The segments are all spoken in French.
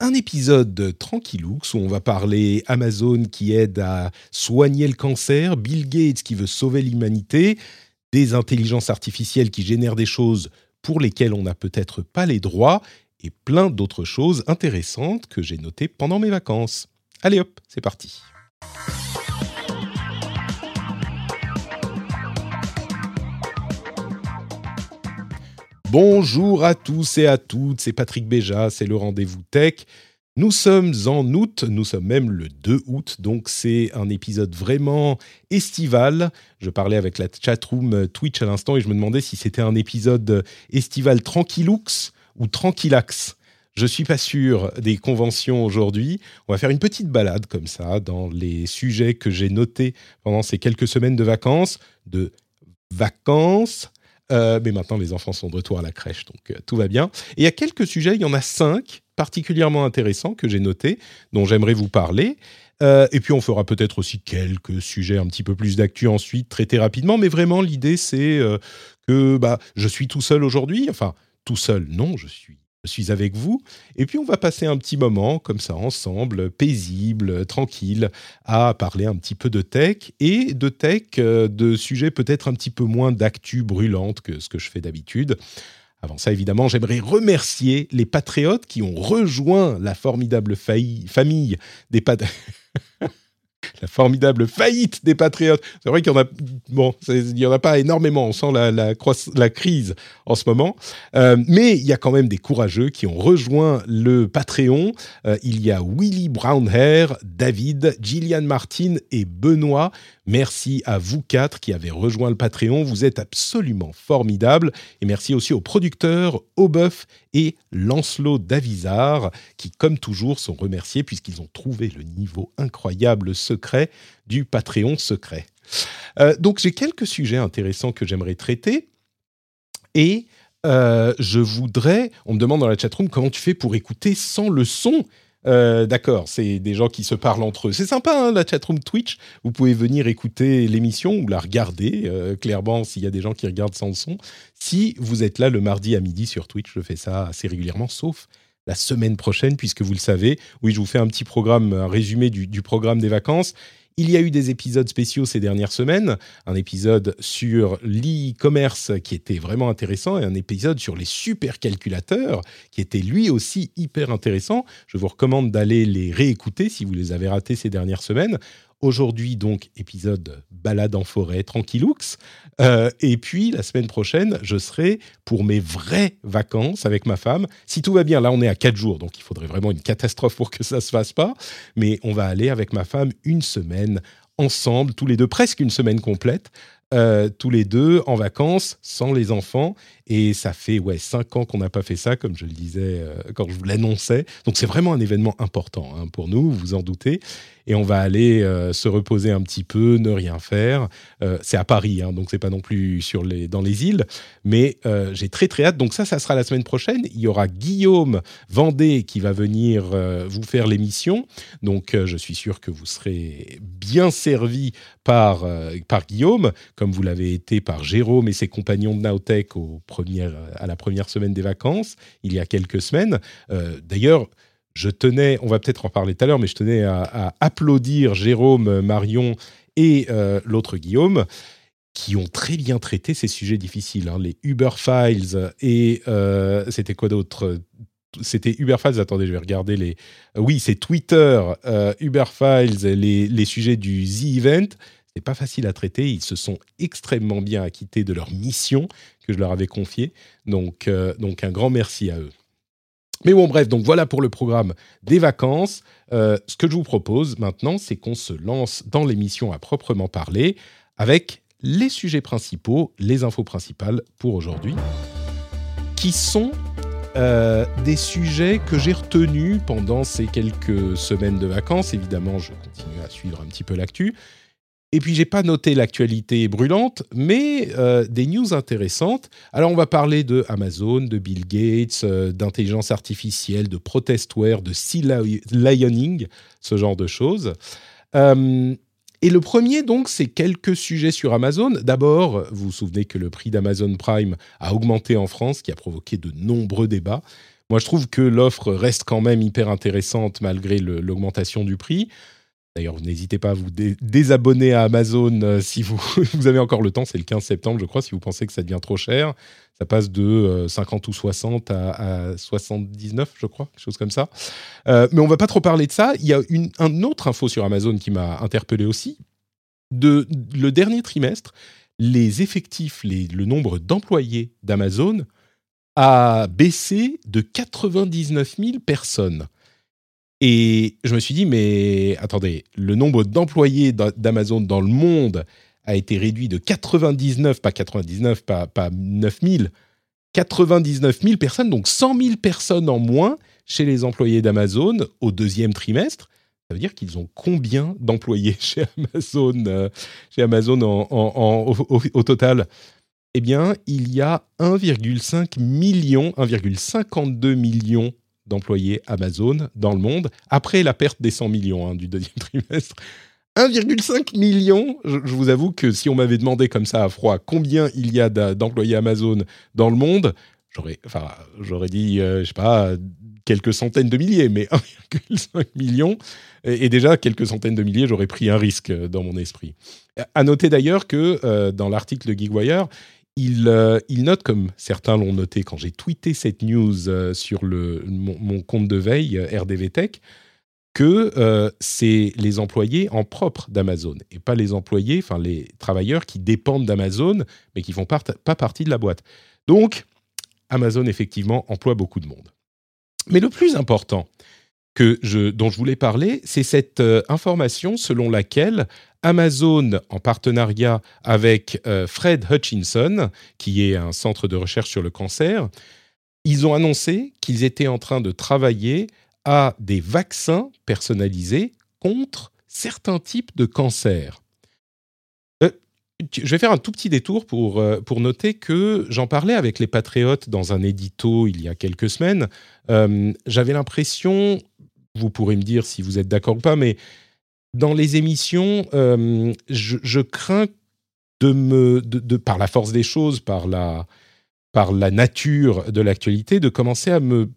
Un épisode de Tranquillux où on va parler Amazon qui aide à soigner le cancer, Bill Gates qui veut sauver l'humanité, des intelligences artificielles qui génèrent des choses pour lesquelles on n'a peut-être pas les droits et plein d'autres choses intéressantes que j'ai notées pendant mes vacances. Allez hop, c'est parti. Bonjour à tous et à toutes, c'est Patrick Béja, c'est le rendez-vous tech. Nous sommes en août, nous sommes même le 2 août, donc c'est un épisode vraiment estival. Je parlais avec la chatroom Twitch à l'instant et je me demandais si c'était un épisode estival tranquillux ou tranquillax. Je suis pas sûr des conventions aujourd'hui. On va faire une petite balade comme ça dans les sujets que j'ai notés pendant ces quelques semaines de vacances, de vacances euh, mais maintenant, les enfants sont de retour à la crèche, donc euh, tout va bien. Et il y a quelques sujets, il y en a cinq particulièrement intéressants que j'ai notés, dont j'aimerais vous parler. Euh, et puis on fera peut-être aussi quelques sujets un petit peu plus d'actu ensuite, traités rapidement. Mais vraiment, l'idée, c'est que bah, je suis tout seul aujourd'hui. Enfin, tout seul, non, je suis suis avec vous. Et puis on va passer un petit moment comme ça ensemble, paisible, tranquille, à parler un petit peu de tech et de tech, euh, de sujets peut-être un petit peu moins d'actu brûlante que ce que je fais d'habitude. Avant ça, évidemment, j'aimerais remercier les patriotes qui ont rejoint la formidable famille des patriotes. la formidable faillite des patriotes. C'est vrai qu'il y en a, bon, en a pas énormément. On sent la, la, la crise en ce moment, euh, mais il y a quand même des courageux qui ont rejoint le Patreon. Euh, il y a Willy Brownhair, David, Gillian Martin et Benoît. Merci à vous quatre qui avez rejoint le Patreon. Vous êtes absolument formidables. Et merci aussi aux producteurs Aubeuf et Lancelot Davizard qui, comme toujours, sont remerciés puisqu'ils ont trouvé le niveau incroyable secret du Patreon secret. Euh, donc j'ai quelques sujets intéressants que j'aimerais traiter. Et euh, je voudrais, on me demande dans la chatroom comment tu fais pour écouter sans le son euh, d'accord, c'est des gens qui se parlent entre eux. C'est sympa, hein, la chatroom Twitch. Vous pouvez venir écouter l'émission ou la regarder, clairement, s'il y a des gens qui regardent sans le son. Si vous êtes là le mardi à midi sur Twitch, je fais ça assez régulièrement, sauf la semaine prochaine, puisque vous le savez. Oui, je vous fais un petit programme, un résumé du programme des vacances. Il y a eu des épisodes spéciaux ces dernières semaines, un épisode sur l'e-commerce qui était vraiment intéressant et un épisode sur les supercalculateurs qui était lui aussi hyper intéressant. Je vous recommande d'aller les réécouter si vous les avez ratés ces dernières semaines. Aujourd'hui, donc, épisode balade en forêt, tranquillux. Euh, et puis, la semaine prochaine, je serai pour mes vraies vacances avec ma femme. Si tout va bien, là, on est à quatre jours, donc il faudrait vraiment une catastrophe pour que ça se fasse pas. Mais on va aller avec ma femme une semaine ensemble, tous les deux, presque une semaine complète, euh, tous les deux en vacances, sans les enfants. Et ça fait ouais cinq ans qu'on n'a pas fait ça, comme je le disais euh, quand je vous l'annonçais. Donc c'est vraiment un événement important hein, pour nous, vous en doutez. Et on va aller euh, se reposer un petit peu, ne rien faire. c'est à Paris, hein, donc c'est pas non plus sur les, dans les îles. Mais j'ai très très hâte. Donc ça, ça sera la semaine prochaine. Il y aura Guillaume Vendée qui va venir vous faire l'émission. Donc je suis sûr que vous serez bien servi par, par Guillaume comme vous l'avez été par Jérôme et ses compagnons de Naotech au à la première semaine des vacances, il y a quelques semaines. Euh, d'ailleurs, je tenais, on va peut-être en parler tout à l'heure, mais je tenais à, applaudir Jérôme, Marion et euh, l'autre Guillaume qui ont très bien traité ces sujets difficiles. Hein. les Uber Files et euh, c'était quoi d'autre? C'était Uber Files. Attendez, je vais regarder les. Oui, c'est Twitter, Uber Files, les, les, sujets du The Pas facile à traiter. Ils se sont extrêmement bien acquittés de leur mission que je leur avais confiée. Donc, euh, donc un grand merci à eux. Mais bon, bref, donc voilà pour le programme des vacances. Euh, ce que je vous propose maintenant, c'est qu'on se lance dans l'émission à proprement parler avec les sujets principaux, les infos principales pour aujourd'hui, qui sont euh, des sujets que j'ai retenus pendant ces quelques semaines de vacances. Évidemment, je continue à suivre un petit peu l'actu. Et puis, j'ai pas noté l'actualité brûlante, mais euh, des news intéressantes. Alors, on va parler de Amazon, de Bill Gates, euh, d'intelligence artificielle, de protestware, de sea lioning, ce genre de choses. Euh, et le premier, donc, c'est quelques sujets sur Amazon. D'abord, vous vous souvenez que le prix d'Amazon Prime a augmenté en France, qui a provoqué de nombreux débats. Moi, je trouve que l'offre reste quand même hyper intéressante malgré l'augmentation du prix. D'ailleurs, n'hésitez pas à vous désabonner à Amazon euh, si vous, avez encore le temps. C'est le 15 septembre, je crois, si vous pensez que ça devient trop cher. Ça passe de 50 euh, ou 60 à, 79, je crois, quelque chose comme ça. Euh, mais on va pas trop parler de ça. Il y a une un autre info sur Amazon qui m'a interpellé aussi. Le dernier trimestre, les effectifs, le nombre d'employés d'Amazon a baissé de 99 000 personnes. Et je me suis dit, mais attendez, le nombre d'employés d'Amazon dans le monde a été réduit de 99, pas 99, pas, pas 9000, 99 000 personnes, donc 100 000 personnes en moins chez les employés d'Amazon au deuxième trimestre. Ça veut dire qu'ils ont combien d'employés chez Amazon, euh, chez Amazon en, au, total? Eh bien, il y a 1,5 million, 1,52 million d'employés Amazon dans le monde, après la perte des 100 millions hein, du deuxième trimestre. 1,5 million, je, vous avoue que si on m'avait demandé comme ça à froid combien il y a d'employés Amazon dans le monde, j'aurais, enfin, j'aurais dit, euh, je sais pas, quelques centaines de milliers, mais 1,5 million, et, déjà quelques centaines de milliers, j'aurais pris un risque dans mon esprit. À noter d'ailleurs que euh, dans l'article de Geekwire, euh, il, note, comme certains l'ont noté quand j'ai tweeté cette news euh, sur mon, compte de veille euh, RDV Tech, que c'est les employés en propre d'Amazon et pas les employés, enfin les travailleurs qui dépendent d'Amazon mais qui font pas partie de la boîte. Donc, Amazon effectivement emploie beaucoup de monde. Mais le plus important dont je voulais parler, c'est cette information selon laquelle Amazon, en partenariat avec euh, Fred Hutchinson, qui est un centre de recherche sur le cancer, ils ont annoncé qu'ils étaient en train de travailler à des vaccins personnalisés contre certains types de cancers. Euh, je vais faire un tout petit détour pour, euh, pour noter que j'en parlais avec les Patriotes dans un édito il y a quelques semaines. J'avais l'impression, vous pourrez me dire si vous êtes d'accord ou pas, mais dans les émissions, euh, je, crains de me, par la force des choses, par la, par la nature de l'actualité, de commencer à me,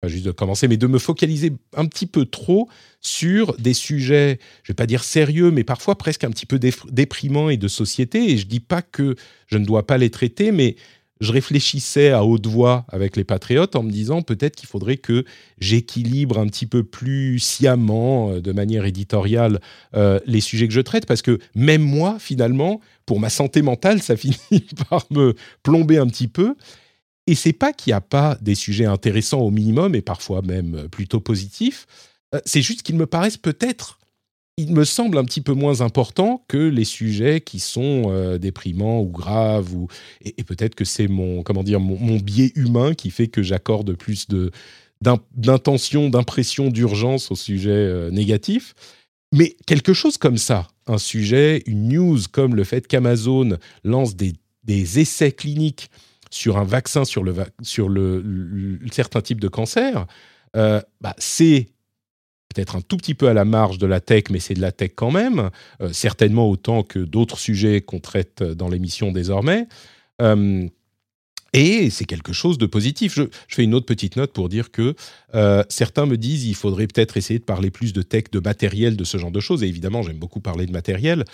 pas juste de commencer, mais de me focaliser un petit peu trop sur des sujets, je vais pas dire sérieux, mais parfois presque un petit peu déprimants et de société. Et je dis pas que je ne dois pas les traiter, mais je réfléchissais à haute voix avec les patriotes en me disant peut-être qu'il faudrait que j'équilibre un petit peu plus sciemment, euh, de manière éditoriale, euh, les sujets que je traite, parce que même moi, finalement, pour ma santé mentale, ça finit par me plomber un petit peu. Et c'est pas qu'il n'y a pas des sujets intéressants au minimum, et parfois même plutôt positifs, euh, c'est juste qu'ils me paraissent peut-être il me semble un petit peu moins important que les sujets qui sont euh, déprimants ou graves ou et, peut-être que c'est mon comment dire mon, biais humain qui fait que j'accorde plus de d'intention, d'impression, d'urgence aux sujets euh, négatifs. Mais quelque chose comme ça, un sujet, une news comme le fait qu'Amazon lance des, essais cliniques sur un vaccin sur le sur le, certain type de cancer, euh, bah, c'est peut-être un tout petit peu à la marge de la tech, mais c'est de la tech quand même, euh, certainement autant que d'autres sujets qu'on traite dans l'émission désormais. Euh, et c'est quelque chose de positif. Je, fais une autre petite note pour dire que euh, certains me disent il faudrait peut-être essayer de parler plus de tech, de matériel, de ce genre de choses. Et évidemment, j'aime beaucoup parler de matériel.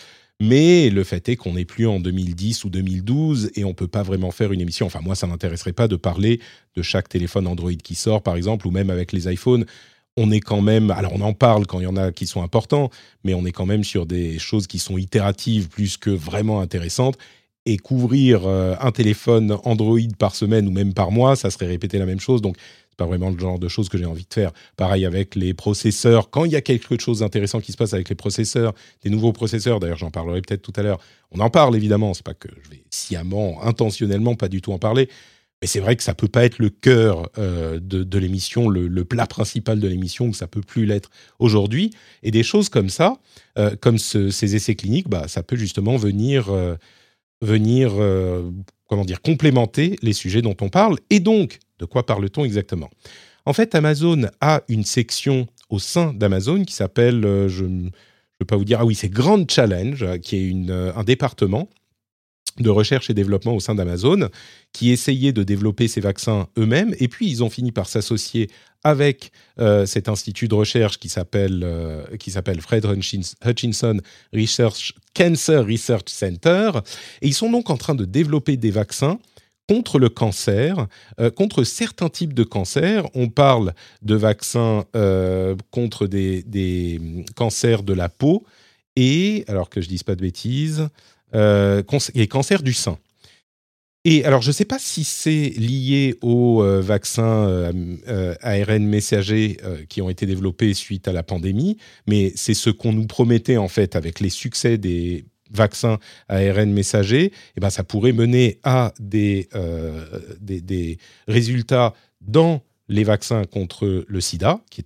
Mais le fait est qu'on n'est plus en 2010 ou 2012 et on ne peut pas vraiment faire une émission. Enfin, moi, ça ne m'intéresserait pas de parler de chaque téléphone Android qui sort, par exemple, ou même avec les iPhones on est quand même, alors on en parle quand il y en a qui sont importants, mais on est quand même sur des choses qui sont itératives plus que vraiment intéressantes. Et couvrir euh, un téléphone Android par semaine ou même par mois, ça serait répéter la même chose. Donc, c'est pas vraiment le genre de choses que j'ai envie de faire. Pareil avec les processeurs. Quand il y a quelque chose d'intéressant qui se passe avec les processeurs, des nouveaux processeurs, d'ailleurs, j'en parlerai peut-être tout à l'heure. On en parle évidemment. C'est pas que je vais sciemment, intentionnellement, pas du tout en parler Mais c'est vrai que ça peut pas être le cœur euh, de, l'émission, le, plat principal de l'émission, que ça peut plus l'être aujourd'hui. Et des choses comme ça, euh, comme ces essais cliniques, bah, ça peut justement venir, euh, venir comment dire, complémenter les sujets dont on parle. Et donc, de quoi parle-t-on exactement? En fait, Amazon a une section au sein d'Amazon qui s'appelle, je ne peux pas vous dire, ah oui, c'est Grand Challenge, qui est un département de recherche et développement au sein d'Amazon, qui essayaient de développer ces vaccins eux-mêmes, et puis ils ont fini par s'associer avec euh, cet institut de recherche qui s'appelle euh, Fred Hutchinson Research Cancer Research Center, et ils sont donc en train de développer des vaccins contre le cancer, euh, contre certains types de cancers. On parle de vaccins contre des, des, cancers de la peau et, alors que je dise pas de bêtises, euh, et cancer du sein. Et alors, je ne sais pas si c'est lié aux euh, vaccins euh, ARN messagers qui ont été développés suite à la pandémie, mais c'est ce qu'on nous promettait en fait avec les succès des vaccins ARN messagers. Et eh ben, ça pourrait mener à des, des résultats dans les vaccins contre le sida, qui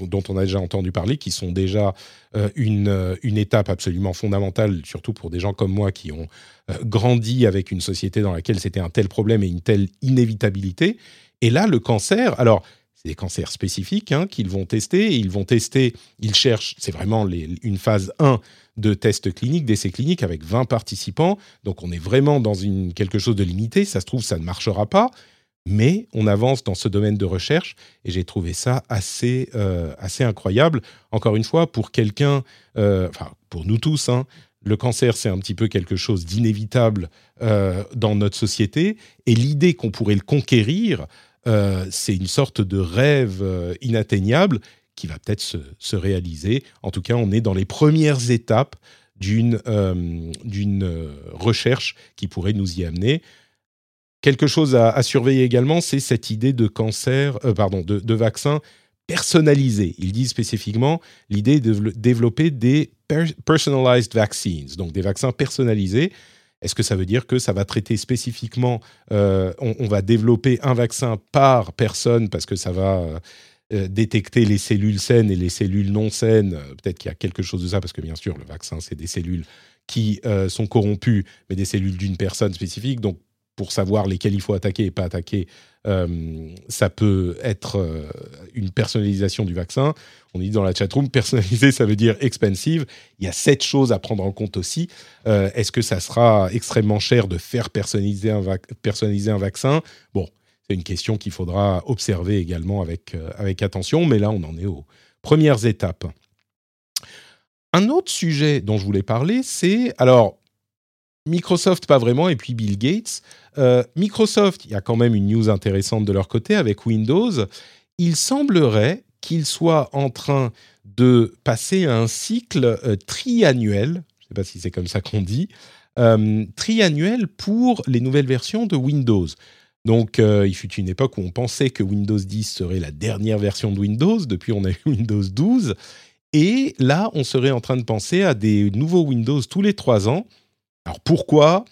dont on a déjà entendu parler, qui sont déjà euh, une, euh, une, étape absolument fondamentale, surtout pour des gens comme moi qui ont euh, grandi avec une société dans laquelle c'était un tel problème et une telle inévitabilité. Et là, le cancer, alors, c'est des cancers spécifiques hein, qu'ils vont tester. Ils vont tester, ils cherchent, c'est vraiment une phase 1 de tests cliniques, d'essais cliniques avec 20 participants. Donc on est vraiment dans quelque chose de limité. Ça se trouve, ça ne marchera pas mais on avance dans ce domaine de recherche et j'ai trouvé ça assez, euh, assez incroyable. Encore une fois, pour quelqu'un, euh, pour nous tous, hein, le cancer c'est un petit peu quelque chose d'inévitable euh, dans notre société et l'idée qu'on pourrait le conquérir, c'est une sorte de rêve inatteignable qui va peut-être se, se, réaliser. En tout cas, on est dans les premières étapes d'une d'une recherche qui pourrait nous y amener. Quelque chose à, surveiller également, c'est cette idée de cancer, euh, pardon, de, vaccin personnalisé. Il dit spécifiquement l'idée de développer des personalized vaccines, donc des vaccins personnalisés. Est-ce que ça veut dire que ça va traiter spécifiquement, euh, on, va développer un vaccin par personne parce que ça va euh, détecter les cellules saines et les cellules non saines? Peut-être qu'il y a quelque chose de ça parce que bien sûr le vaccin c'est des cellules qui sont corrompues, mais des cellules d'une personne spécifique. Donc pour savoir lesquels il faut attaquer et pas attaquer, euh, ça peut être euh, une personnalisation du vaccin. On dit dans la chatroom, personnalisé, ça veut dire expensive. Il y a sept choses à prendre en compte aussi. Euh, est-ce que ça sera extrêmement cher de faire personnaliser un, personnaliser un vaccin? Bon, c'est une question qu'il faudra observer également avec, avec attention, mais là, on en est aux premières étapes. Un autre sujet dont je voulais parler, c'est alors Microsoft, pas vraiment, et puis Bill Gates. Euh, Microsoft, il y a quand même une news intéressante de leur côté avec Windows. Il semblerait qu'ils soient en train de passer à un cycle euh, triannuel, je ne sais pas si c'est comme ça qu'on dit, euh, triannuel pour les nouvelles versions de Windows. Donc, il fut une époque où on pensait que Windows 10 serait la dernière version de Windows. Depuis, on a eu Windows 12. Et là, on serait en train de penser à des nouveaux Windows tous les trois ans alors pourquoi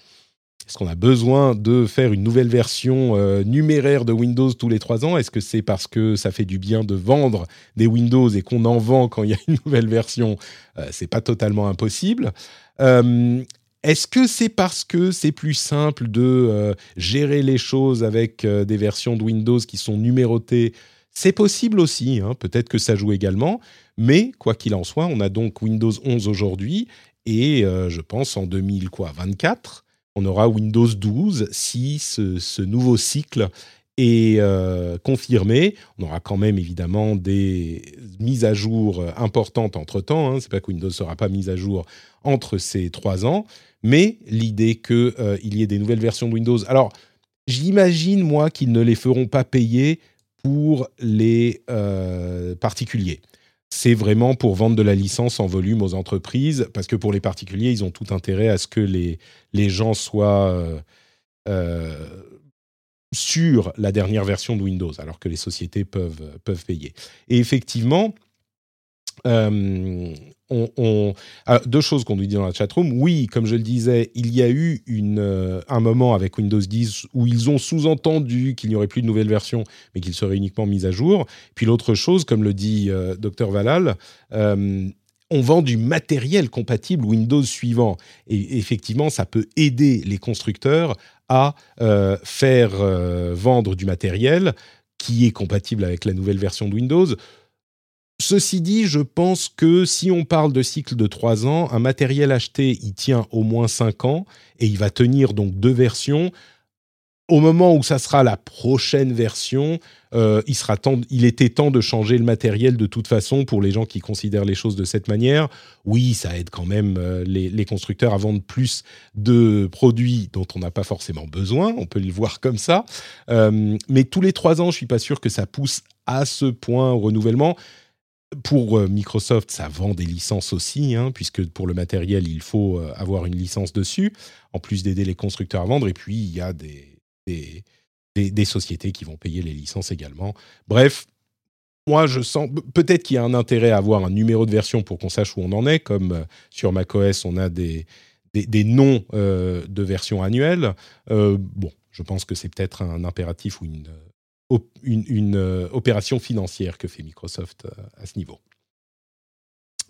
est-ce qu'on a besoin de faire une nouvelle version euh, numéraire de Windows tous les trois ans? Est-ce que c'est parce que ça fait du bien de vendre des Windows et qu'on en vend quand il y a une nouvelle version? Euh, C'est pas totalement impossible. Euh, est-ce que c'est parce que c'est plus simple de gérer les choses avec des versions de Windows qui sont numérotées? C'est possible aussi, hein. peut-être que ça joue également. Mais quoi qu'il en soit, on a donc Windows 11 aujourd'hui et euh, je pense en 2024, on aura Windows 12 si ce, nouveau cycle est euh, confirmé. On aura quand même évidemment des mises à jour importantes entre temps. Hein. C'est pas que Windows ne sera pas mis à jour entre ces trois ans, mais l'idée qu'il euh, y ait des nouvelles versions de Windows. Alors, j'imagine moi qu'ils ne les feront pas payer pour les particuliers c'est vraiment pour vendre de la licence en volume aux entreprises, parce que pour les particuliers, ils ont tout intérêt à ce que les, gens soient euh, euh, sur la dernière version de Windows, alors que les sociétés peuvent, peuvent payer. Et effectivement, on, ah, deux choses qu'on nous dit dans la chatroom. Oui, comme je le disais, il y a eu euh, un moment avec Windows 10 où ils ont sous-entendu qu'il n'y aurait plus de nouvelle version, mais qu'il serait uniquement mis à jour. Puis l'autre chose, comme le dit euh, Dr Valal, euh, on vend du matériel compatible Windows suivant. Et effectivement, ça peut aider les constructeurs à faire vendre du matériel qui est compatible avec la nouvelle version de Windows Ceci dit, je pense que si on parle de cycle de 3 ans, un matériel acheté, il tient au moins 5 ans et il va tenir donc deux versions. Au moment où ça sera la prochaine version, euh, il, sera temps, il était temps de changer le matériel de toute façon pour les gens qui considèrent les choses de cette manière. Oui, ça aide quand même euh, les, constructeurs à vendre plus de produits dont on n'a pas forcément besoin, on peut le voir comme ça. Euh, mais tous les trois ans, je suis pas sûr que ça pousse à ce point au renouvellement pour euh, Microsoft, ça vend des licences aussi, hein, puisque pour le matériel, il faut euh, avoir une licence dessus, en plus d'aider les constructeurs à vendre. Et puis, il y a des, des, sociétés qui vont payer les licences également. Bref, moi, je sens peut-être qu'il y a un intérêt à avoir un numéro de version pour qu'on sache où on en est, comme euh, sur macOS, on a des, des, noms de version annuelles. bon, je pense que c'est peut-être un impératif ou une une, euh, opération financière que fait Microsoft euh, à ce niveau.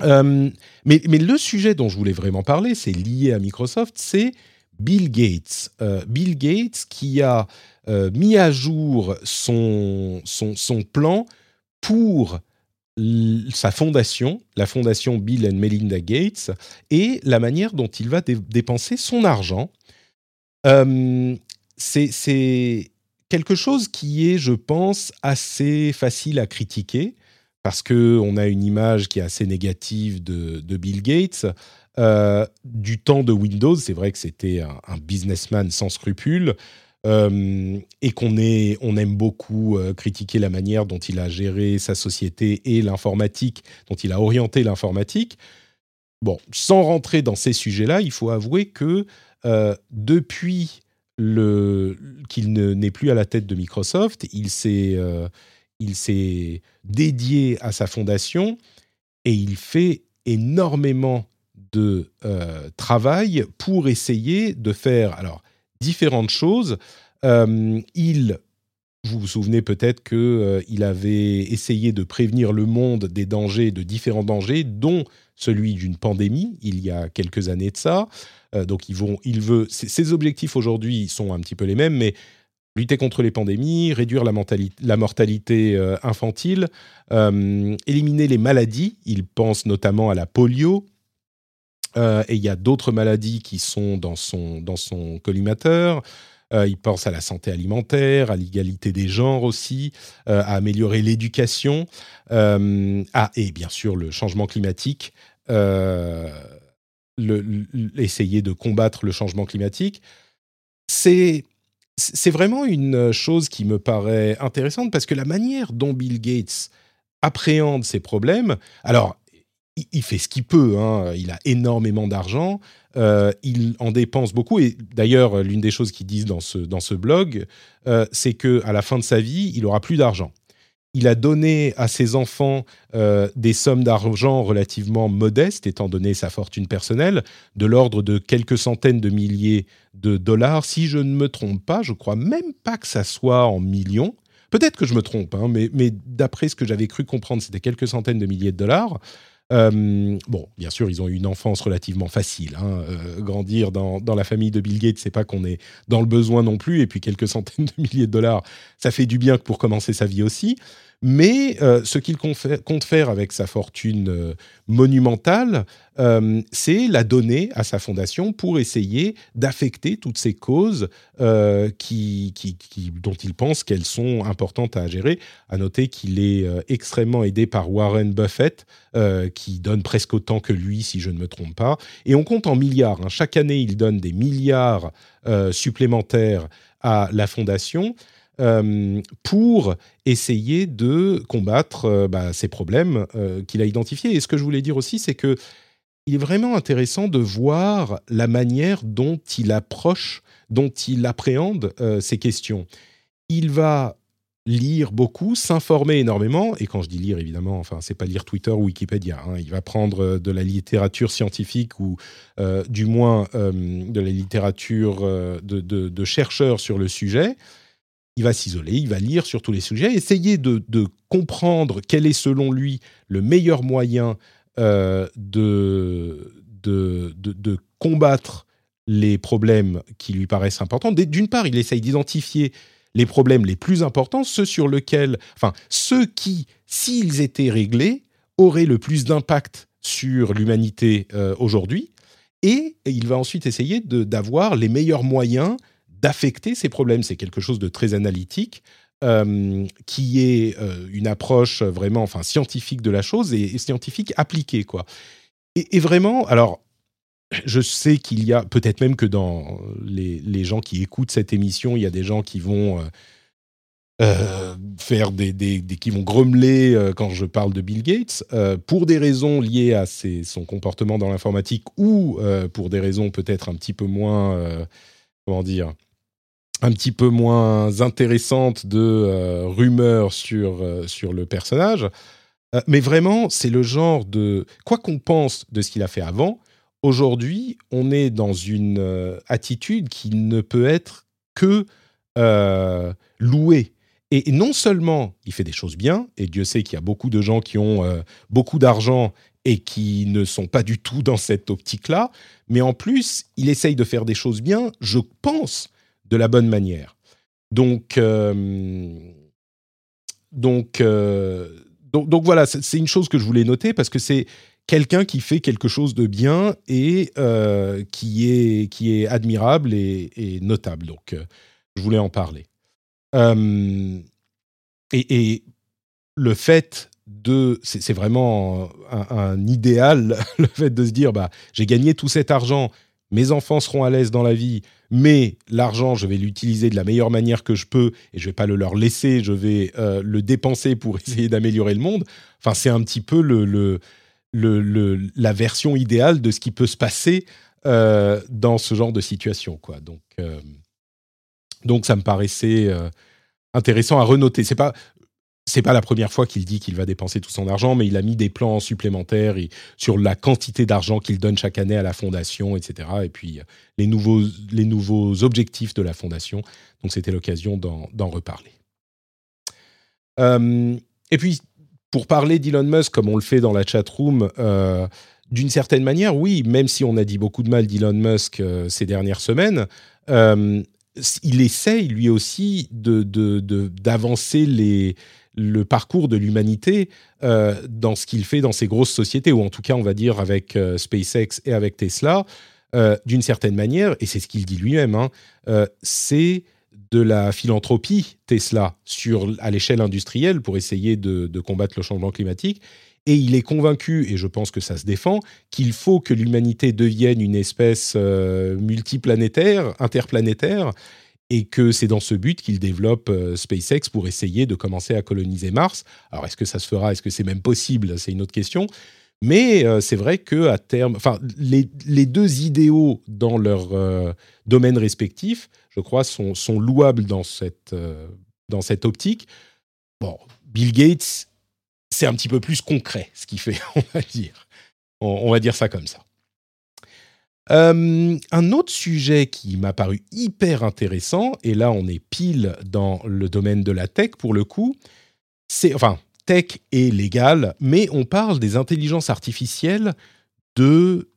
Euh, mais, le sujet dont je voulais vraiment parler, c'est lié à Microsoft, c'est Bill Gates. Bill Gates qui a mis à jour son, son, son plan pour sa fondation, la fondation Bill and Melinda Gates, et la manière dont il va dépenser son argent. c'est quelque chose qui est, je pense, assez facile à critiquer parce que on a une image qui est assez négative de, Bill Gates. Euh, du temps de Windows, c'est vrai que c'était un, businessman sans scrupules euh, et qu'on on aime beaucoup euh, critiquer la manière dont il a géré sa société et l'informatique, dont il a orienté l'informatique. Bon, sans rentrer dans ces sujets-là, il faut avouer que depuis qu'il n'est plus à la tête de Microsoft, il s'est euh, il s'est dédié à sa fondation et il fait énormément de euh, travail pour essayer de faire alors différentes choses. Euh, il vous vous souvenez peut-être qu'il avait essayé de prévenir le monde des dangers, de différents dangers, dont celui d'une pandémie, il y a quelques années de ça. Euh, donc, ils vont, il veut, ses objectifs aujourd'hui sont un petit peu les mêmes, mais lutter contre les pandémies, réduire la, la mortalité euh, infantile, euh, éliminer les maladies. Il pense notamment à la polio. et il y a d'autres maladies qui sont dans son, dans son collimateur. Il pense à la santé alimentaire, à l'égalité des genres aussi, à améliorer l'éducation, ah, et bien sûr le changement climatique essayer de combattre le changement climatique. C'est c'est vraiment une chose qui me paraît intéressante parce que la manière dont Bill Gates appréhende ces problèmes, alors il, fait ce qu'il peut, hein, il a énormément d'argent, euh, il en dépense beaucoup et d'ailleurs l'une des choses qu'ils disent dans ce, dans ce blog, euh, c'est que à la fin de sa vie, il aura plus d'argent il a donné à ses enfants euh, des sommes d'argent relativement modestes, étant donné sa fortune personnelle, de l'ordre de quelques centaines de milliers de dollars. Si je ne me trompe pas, je crois même pas que ça soit en millions. Peut-être que je me trompe, hein, mais, d'après ce que j'avais cru comprendre, c'était quelques centaines de milliers de dollars. Euh, bon, bien sûr, ils ont eu une enfance relativement facile. Hein. Euh, grandir dans, dans, la famille de Bill Gates, c'est pas qu'on est dans le besoin non plus. Et puis quelques centaines de milliers de dollars, ça fait du bien pour commencer sa vie aussi. Mais euh, ce qu'il compte faire avec sa fortune euh, monumentale, euh, c'est la donner à sa fondation pour essayer d'affecter toutes ces causes qui, dont il pense qu'elles sont importantes à gérer. À noter qu'il est extrêmement aidé par Warren Buffett, qui donne presque autant que lui, si je ne me trompe pas. Et on compte en milliards. Hein. Chaque année, il donne des milliards supplémentaires à la fondation. Euh, pour essayer de combattre euh, bah, ces problèmes euh, qu'il a identifiés. Et ce que je voulais dire aussi, c'est que il est vraiment intéressant de voir la manière dont il approche, dont il appréhende ces questions. Il va lire beaucoup, s'informer énormément. Et quand je dis lire, évidemment, enfin, c'est pas lire Twitter ou Wikipédia. Hein. Il va prendre de la littérature scientifique ou du moins de la littérature de, chercheurs sur le sujet. Il va s'isoler, il va lire sur tous les sujets, essayer de, comprendre quel est selon lui le meilleur moyen de, de combattre les problèmes qui lui paraissent importants. D'une part, il essaye d'identifier les problèmes les plus importants, ceux sur lesquels, enfin, ceux qui, s'ils étaient réglés, auraient le plus d'impact sur l'humanité euh, aujourd'hui. Et il va ensuite essayer d'avoir les meilleurs moyens d'affecter ces problèmes. C'est quelque chose de très analytique. Euh, qui est euh, une approche vraiment enfin scientifique de la chose et, scientifique appliquée quoi. Et, vraiment, alors je sais qu'il y a, peut-être même que dans les, gens qui écoutent cette émission, il y a des gens qui vont euh, faire des, qui vont grommeler quand je parle de Bill Gates pour des raisons liées à son comportement dans l'informatique ou pour des raisons peut-être un petit peu moins comment dire un petit peu moins intéressantes de rumeurs sur sur le personnage mais vraiment c'est le genre de quoi qu'on pense de ce qu'il a fait avant aujourd'hui, on est dans une euh, attitude qui ne peut être que euh, louée. Et, non seulement il fait des choses bien, et Dieu sait qu'il y a beaucoup de gens qui ont euh, beaucoup d'argent et qui ne sont pas du tout dans cette optique-là, mais en plus, il essaye de faire des choses bien, je pense, de la bonne manière. Donc, donc, donc, donc, voilà, c'est une chose que je voulais noter parce que c'est quelqu'un qui fait quelque chose de bien et euh, qui, est, qui est admirable et, notable. Donc, euh, je voulais en parler. Euh, et, le fait de... C'est vraiment un, idéal, le fait de se dire, bah, j'ai gagné tout cet argent, mes enfants seront à l'aise dans la vie, mais l'argent, je vais l'utiliser de la meilleure manière que je peux et je vais pas le leur laisser, je vais le dépenser pour essayer d'améliorer le monde. Enfin, c'est un petit peu le la version idéale de ce qui peut se passer euh, dans ce genre de situation. Quoi. Donc, euh, donc ça me paraissait euh, intéressant à renoter. C'est pas c'est pas la première fois qu'il dit qu'il va dépenser tout son argent, mais il a mis des plans supplémentaires sur la quantité d'argent qu'il donne chaque année à la fondation, etc. Et puis les nouveaux, les nouveaux objectifs de la fondation. Donc c'était l'occasion d'en reparler. et puis pour parler d'Elon Musk comme on le fait dans la chatroom, euh, d'une certaine manière, oui, même si on a dit beaucoup de mal d'Elon Musk euh, ces dernières semaines, euh, il essaye lui aussi d'avancer de, le parcours de l'humanité dans ce qu'il fait dans ces grosses sociétés, ou en tout cas, on va dire, avec SpaceX et avec Tesla, d'une certaine manière, et c'est ce qu'il dit lui-même, hein, c'est de la philanthropie Tesla sur, à l'échelle industrielle pour essayer de, combattre le changement climatique. Et il est convaincu, et je pense que ça se défend, qu'il faut que l'humanité devienne une espèce euh, multiplanétaire, interplanétaire, et que c'est dans ce but qu'il développe euh, SpaceX pour essayer de commencer à coloniser Mars. Alors est-ce que ça se fera? Est-ce que c'est même possible? C'est une autre question. Mais euh, c'est vrai que à terme, enfin, les, deux idéaux dans leur domaine respectif je crois, sont, sont louables dans cette, euh, dans cette optique. Bon, Bill Gates, c'est un petit peu plus concret ce qu'il fait, on va dire. On, va dire ça comme ça. Euh, un autre sujet qui m'a paru hyper intéressant, et là on est pile dans le domaine de la tech pour le coup, c'est enfin tech et légal, mais on parle des intelligences artificielles de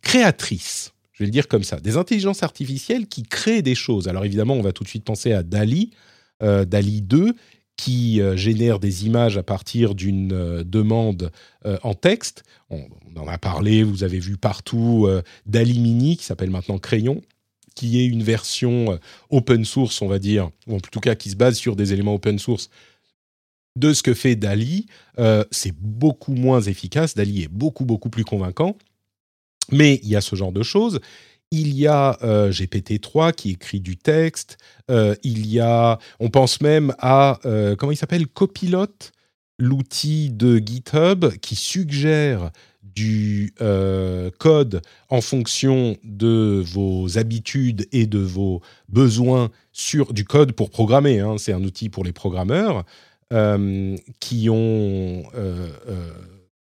créatrices je vais le dire comme ça, des intelligences artificielles qui créent des choses. Alors évidemment, on va tout de suite penser à Dali, euh, Dali 2, qui euh, génère des images à partir d'une euh, demande en texte. On, en a parlé, vous avez vu partout Dali Mini, qui s'appelle maintenant Crayon, qui est une version open source, on va dire, ou en tout cas qui se base sur des éléments open source de ce que fait Dali. c'est beaucoup moins efficace, Dali est beaucoup, beaucoup plus convaincant. Mais il y a ce genre de choses. Il y a euh, GPT-3 qui écrit du texte. Euh, il y a, on pense même à, euh, comment il s'appelle Copilot, l'outil de GitHub qui suggère du code en fonction de vos habitudes et de vos besoins sur du code pour programmer. Hein. c'est un outil pour les programmeurs qui ont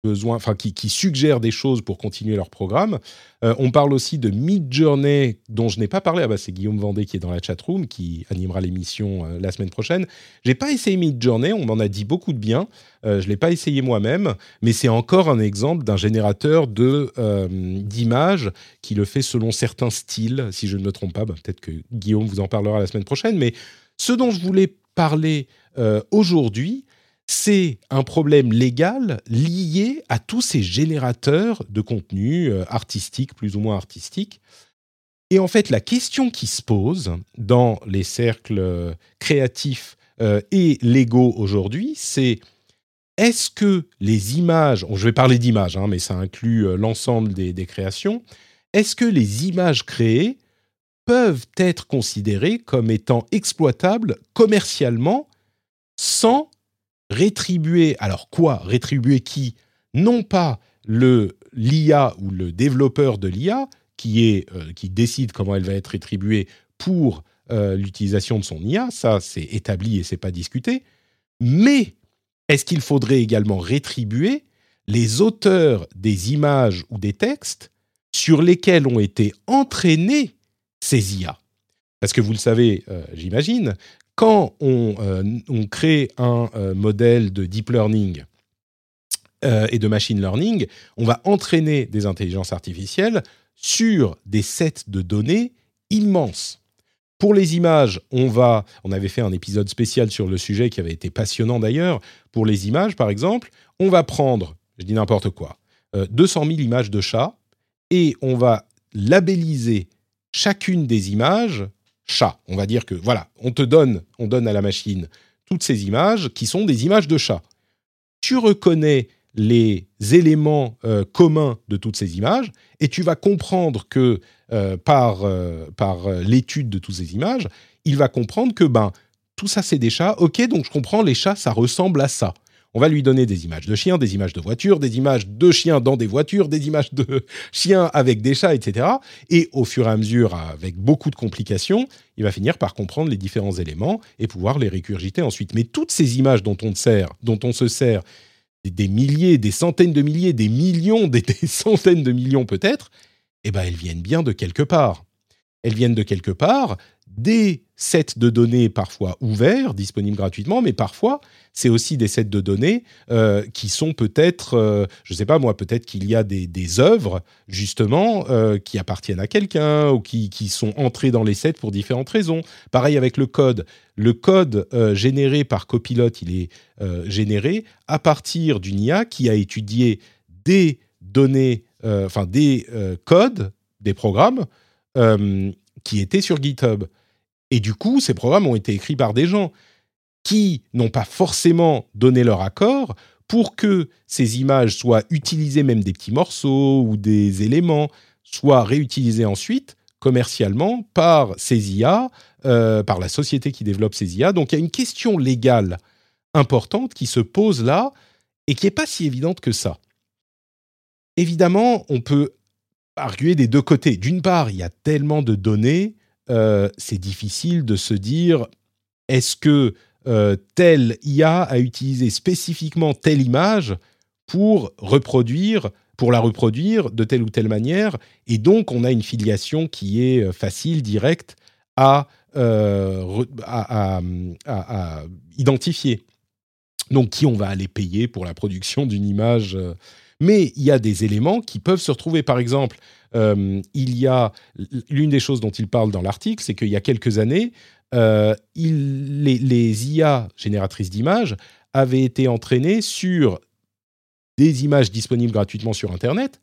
besoin, enfin qui, qui, suggèrent des choses pour continuer leur programme. Euh, on parle aussi de Mid-Journey, dont je n'ai pas parlé. Ah bah c'est Guillaume Vendée qui est dans la chat room, qui animera l'émission euh, la semaine prochaine. J'ai pas essayé Mid-Journey, on m'en a dit beaucoup de bien. Euh, je l'ai pas essayé moi-même, mais c'est encore un exemple d'un générateur de d'images qui le fait selon certains styles, si je ne me trompe pas. Bah, peut-être que Guillaume vous en parlera la semaine prochaine. Mais ce dont je voulais parler aujourd'hui, c'est un problème légal lié à tous ces générateurs de contenu euh, artistique, plus ou moins artistique. Et en fait, la question qui se pose dans les cercles euh, créatifs euh, et légaux aujourd'hui, c'est est-ce que les images, je vais parler d'images, hein, mais ça inclut l'ensemble des, des créations, est-ce que les images créées peuvent être considérées comme étant exploitables commercialement sans rétribuer, alors quoi Rétribuer qui? Non pas le l'IA ou le développeur de l'IA qui euh, qui décide comment elle va être rétribuée pour euh, l'utilisation de son IA, ça c'est établi et c'est pas discuté. Mais est-ce qu'il faudrait également rétribuer les auteurs des images ou des textes sur lesquels ont été entraînés ces IA Parce que vous le savez, euh, j'imagine, quand euh, on, crée un euh, modèle de deep learning euh, et de machine learning, on va entraîner des intelligences artificielles sur des sets de données immenses. Pour les images, on va, on avait fait un épisode spécial sur le sujet qui avait été passionnant d'ailleurs. Pour les images, par exemple, on va prendre, je dis n'importe quoi, 200 000 images de chats et on va labelliser chacune des images chat. On va dire que voilà, on te donne, on donne à la machine toutes ces images qui sont des images de chat. Tu reconnais les éléments euh, communs de toutes ces images et tu vas comprendre que euh, par, euh, par l'étude de toutes ces images, il va comprendre que ben tout ça c'est des chats. Ok, donc je comprends les chats, ça ressemble à ça. On va lui donner des images de chiens, des images de voitures, des images de chiens dans des voitures, des images de chiens avec des chats, etc. Et au fur et à mesure, avec beaucoup de complications, il va finir par comprendre les différents éléments et pouvoir les récurgiter ensuite. Mais toutes ces images dont on, sert, dont on se sert, des milliers, des centaines de milliers, des millions, des, centaines de millions peut-être, eh ben elles viennent bien de quelque part. Elles viennent de quelque part des sets de données parfois ouverts, disponibles gratuitement, mais parfois c'est aussi des sets de données euh, qui sont peut-être, euh, je ne sais pas moi, peut-être qu'il y a des, œuvres justement euh, qui appartiennent à quelqu'un ou qui, qui, sont entrées dans les sets pour différentes raisons. Pareil avec le code. Le code généré par Copilot, il est généré à partir d'une IA qui a étudié des données, enfin des codes, des programmes qui étaient sur GitHub. Et du coup, ces programmes ont été écrits par des gens qui n'ont pas forcément donné leur accord pour que ces images soient utilisées, même des petits morceaux ou des éléments, soient réutilisés ensuite commercialement par ces IA, euh, par la société qui développe ces IA. Donc il y a une question légale importante qui se pose là et qui n'est pas si évidente que ça. Évidemment, on peut arguer des deux côtés. D'une part, il y a tellement de données euh, c'est difficile de se dire est-ce que euh, telle IA a utilisé spécifiquement telle image pour reproduire, pour la reproduire de telle ou telle manière, et donc on a une filiation qui est euh, facile, directe à, à, identifier. Donc qui on va aller payer pour la production d'une image mais il y a des éléments qui peuvent se retrouver. Par exemple, il y a l'une des choses dont il parle dans l'article, c'est qu'il y a quelques années, euh, les, IA génératrices d'images avaient été entraînées sur des images disponibles gratuitement sur Internet,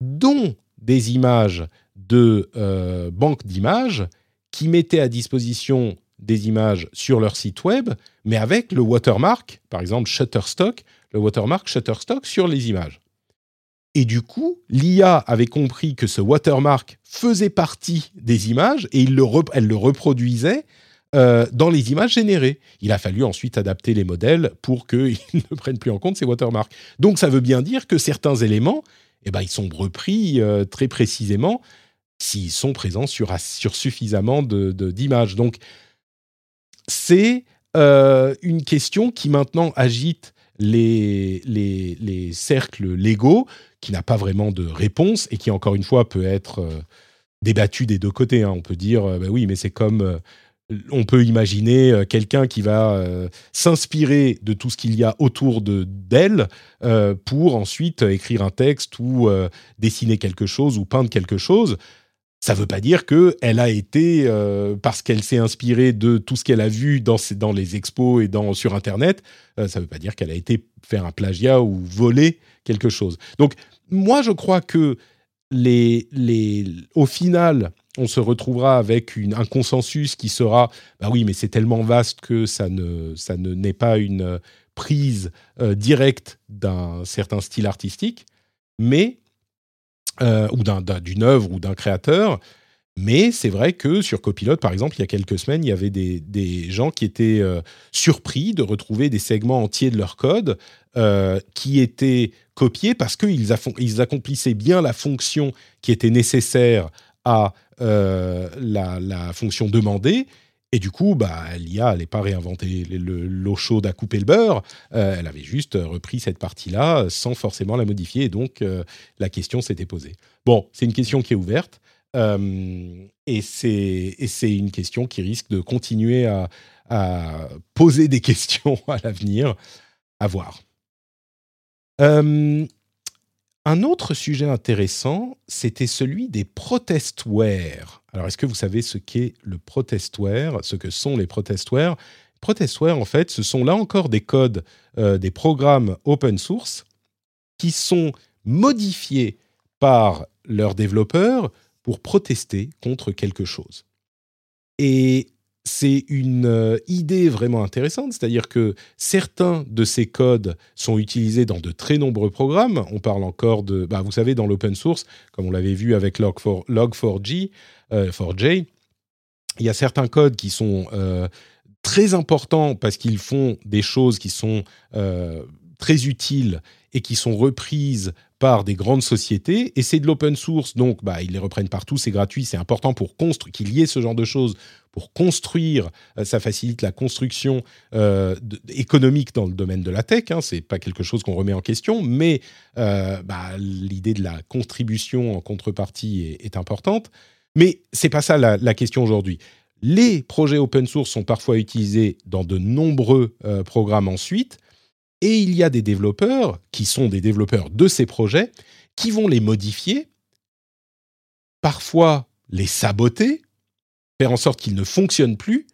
dont des images de euh, banques d'images qui mettaient à disposition des images sur leur site web, mais avec le watermark, par exemple Shutterstock, le watermark Shutterstock sur les images. Et du coup, l'IA avait compris que ce watermark faisait partie des images et elle le reproduisait dans les images générées. Il a fallu ensuite adapter les modèles pour qu'ils ne prennent plus en compte ces watermarks. Donc ça veut bien dire que certains éléments, eh ben, ils sont repris très précisément s'ils sont présents sur, suffisamment d'images. Donc c'est une question qui maintenant agite les, les cercles légaux, qui n'a pas vraiment de réponse et qui, encore une fois, peut être euh, débattu des deux côtés. Hein. On peut dire, euh, bah oui, mais c'est comme... Euh, on peut imaginer quelqu'un qui va s'inspirer de tout ce qu'il y a autour de d'elle pour ensuite écrire un texte ou dessiner quelque chose ou peindre quelque chose. Ça ne veut pas dire qu'elle a été, parce qu'elle s'est inspirée de tout ce qu'elle a vu dans, dans les expos et dans, sur Internet, ça ne veut pas dire qu'elle a été faire un plagiat ou voler quelque chose. Donc, moi, je crois que les, les, au final, on se retrouvera avec un consensus qui sera, bah oui, mais c'est tellement vaste que ça ne, ça ne n'est pas une prise euh, directe d'un certain style artistique, mais euh, ou d'une œuvre ou d'un créateur. Mais c'est vrai que sur Copilot, par exemple, il y a quelques semaines, il y avait des, des gens qui étaient euh, surpris de retrouver des segments entiers de leur code qui étaient copier parce qu'ils ils accomplissaient bien la fonction qui était nécessaire à euh, la, fonction demandée. Et du coup, bah, l'IA n'allait pas réinventer l'eau chaude à couper le beurre. Euh, elle avait juste repris cette partie-là sans forcément la modifier. Et donc, euh, la question s'était posée. Bon, c'est une question qui est ouverte. et c'est une question qui risque de continuer à, à poser des questions à l'avenir. À voir. Euh, un autre sujet intéressant, c'était celui des protestware. Alors, est-ce que vous savez ce qu'est le protestware, ce que sont les protestware Protestware, en fait, ce sont là encore des codes, euh, des programmes open source qui sont modifiés par leurs développeurs pour protester contre quelque chose. Et c'est une euh, idée vraiment intéressante, c'est-à-dire que certains de ces codes sont utilisés dans de très nombreux programmes. On parle encore de, bah, vous savez, dans l'open source, comme on l'avait vu avec Log4j, euh, il y a certains codes qui sont euh, très importants parce qu'ils font des choses qui sont très utiles et qui sont reprises par des grandes sociétés. Et c'est de l'open source. Donc bah ils les reprennent partout. C'est gratuit. C'est important pour qu'il y ait ce genre de choses pour construire, euh, ça facilite la construction euh, économique dans le domaine de la tech. Hein, c'est pas quelque chose qu'on remet en question, mais euh, bah, l'idée de la contribution en contrepartie est, importante. Mais c'est pas ça la, question aujourd'hui. Les projets open source sont parfois utilisés dans de nombreux programmes ensuite, et il y a des développeurs qui sont des développeurs de ces projets qui vont les modifier, parfois les saboter, faire en sorte qu'il ne fonctionne plus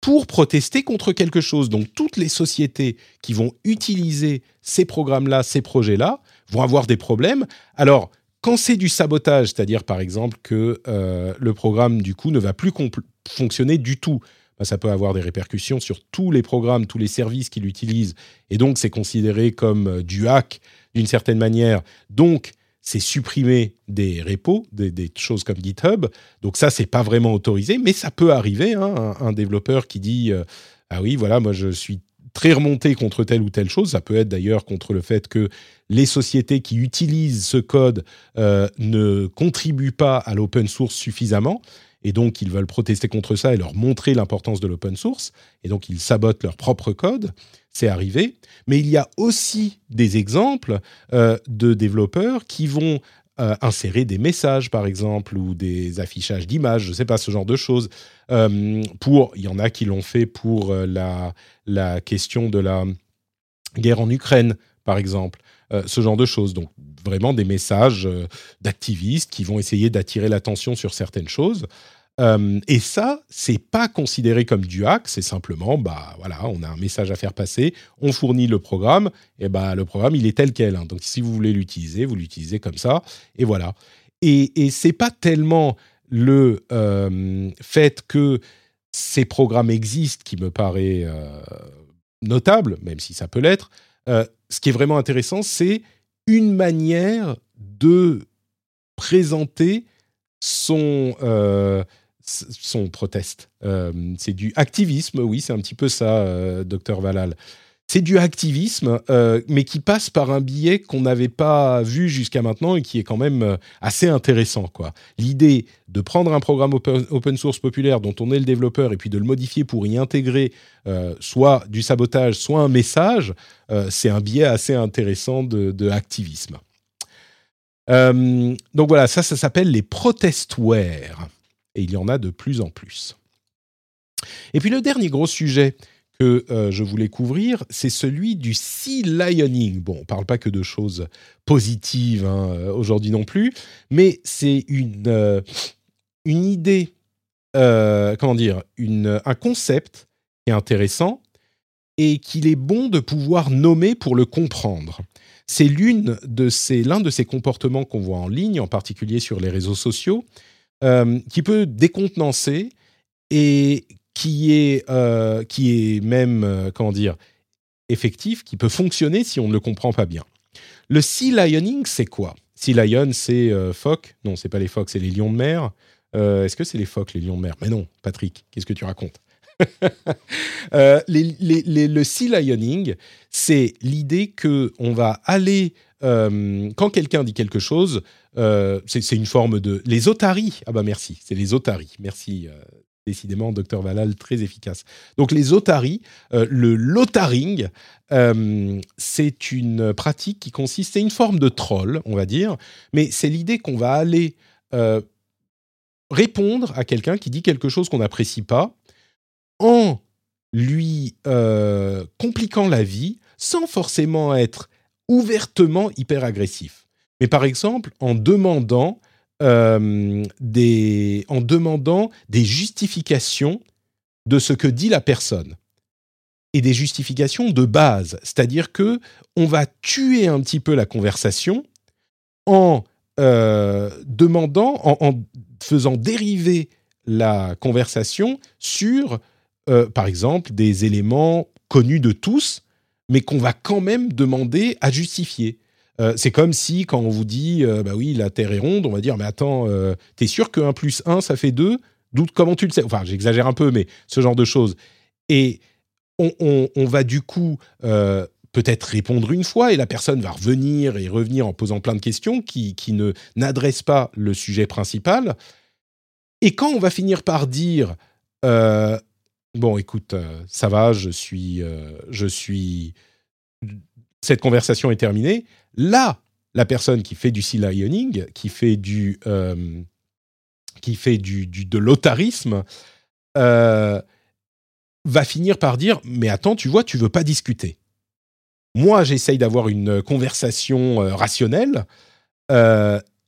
pour protester contre quelque chose. Donc toutes les sociétés qui vont utiliser ces programmes-là, ces projets-là, vont avoir des problèmes. Alors, quand c'est du sabotage, c'est-à-dire par exemple que euh, le programme du coup ne va plus fonctionner du tout, bah, ça peut avoir des répercussions sur tous les programmes, tous les services qu'il utilise, et donc c'est considéré comme euh, du hack d'une certaine manière. Donc c'est supprimer des repos, des, choses comme GitHub. Donc ça, c'est pas vraiment autorisé, mais ça peut arriver. Hein, un, développeur qui dit euh, ah oui, voilà, moi je suis très remonté contre telle ou telle chose. Ça peut être d'ailleurs contre le fait que les sociétés qui utilisent ce code euh, ne contribuent pas à l'open source suffisamment. Et donc, ils veulent protester contre ça et leur montrer l'importance de l'open source. Et donc, ils sabotent leur propre code c'est arrivé. Mais il y a aussi des exemples euh, de développeurs qui vont euh, insérer des messages, par exemple, ou des affichages d'images, je ne sais pas, ce genre de choses. Euh, pour, il y en a qui l'ont fait pour la, la question de la guerre en Ukraine, par exemple. ce genre de choses. Donc, vraiment des messages d'activistes qui vont essayer d'attirer l'attention sur certaines choses. Euh, et ça, c'est pas considéré comme du hack, c'est simplement, bah voilà, on a un message à faire passer, on fournit le programme, et bah le programme il est tel quel. Hein. Donc si vous voulez l'utiliser, vous l'utilisez comme ça, et voilà. Et, et c'est pas tellement le euh, fait que ces programmes existent qui me paraît euh, notable, même si ça peut l'être. ce qui est vraiment intéressant, c'est une manière de présenter son son proteste. c'est du activisme, oui, c'est un petit peu ça, docteur Valal. C'est du activisme, mais qui passe par un biais qu'on n'avait pas vu jusqu'à maintenant et qui est quand même assez intéressant. quoi. L'idée de prendre un programme open, source populaire dont on est le développeur et puis de le modifier pour y intégrer soit du sabotage, soit un message, c'est un biais assez intéressant de, de activisme. donc voilà, ça, ça s'appelle les protestwares et il y en a de plus en plus. Et puis le dernier gros sujet que euh, je voulais couvrir, c'est celui du sea lioning. Bon, on ne parle pas que de choses positives hein, euh, aujourd'hui non plus, mais c'est une, euh, une idée, comment dire, une, un concept qui est intéressant et qu'il est bon de pouvoir nommer pour le comprendre. C'est l'une de l'un de ces comportements qu'on voit en ligne, en particulier sur les réseaux sociaux, euh, qui peut décontenancer et qui est, euh, qui est même, euh, comment dire, effectif, qui peut fonctionner si on ne le comprend pas bien. Le sea lioning, c'est quoi? Sea lion, c'est phoque Non, c'est pas les phoques, c'est les lions de mer. Est-ce que c'est les phoques, les lions de mer? Mais non, Patrick, qu'est-ce que tu racontes? le sea lioning, c'est l'idée que on va aller quand quelqu'un dit quelque chose, euh, c'est une forme de... Les otaries, ah bah merci, c'est les otaries, merci. Euh, décidément, docteur Valal, très efficace. Donc les otaries, euh, le lotaring, c'est une pratique qui consiste, c'est une forme de troll, on va dire, mais c'est l'idée qu'on va aller répondre à quelqu'un qui dit quelque chose qu'on n'apprécie pas en lui compliquant la vie sans forcément être ouvertement hyper agressif mais par exemple en demandant, euh, des, demandant des justifications de ce que dit la personne. Et des justifications de base, c'est-à-dire que on va tuer un petit peu la conversation en euh, demandant, en, faisant dériver la conversation sur, euh, par exemple, des éléments connus de tous, mais qu'on va quand même demander à justifier. Euh, c'est comme si, quand on vous dit, euh, bah oui, la Terre est ronde, on va dire, mais attends, t'es sûr que 1 plus 1, ça fait 2 D'où, comment tu le sais? Enfin, j'exagère un peu, mais ce genre de choses. Et on, va du coup peut-être répondre une fois, et la personne va revenir et revenir en posant plein de questions qui, qui ne n'adressent pas le sujet principal. Et quand on va finir par dire, bon, écoute, ça va, je suis, je suis, cette conversation est terminée, Là, la personne qui fait du sea lioning, qui fait du, euh, qui fait du, de l'otarisme, euh, va finir par dire mais attends, tu vois, tu veux pas discuter. Moi, j'essaye d'avoir une conversation euh, rationnelle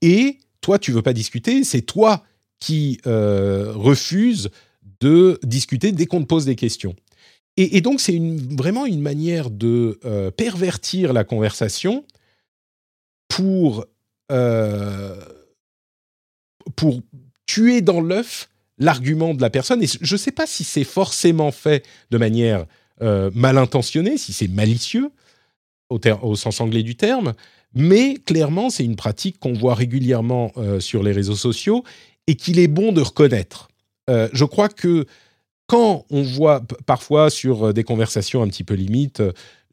et toi, tu veux pas discuter. C'est toi qui refuses de discuter dès qu'on te pose des questions. Et, donc, c'est vraiment une manière de pervertir la conversation pour, euh, pour tuer dans l'œuf l'argument de la personne. Et je ne sais pas si c'est forcément fait de manière euh, mal intentionnée, si c'est malicieux au, sens anglais du terme, mais clairement, c'est une pratique qu'on voit régulièrement euh, sur les réseaux sociaux et qu'il est bon de reconnaître. Je crois que quand on voit parfois sur des conversations un petit peu limites,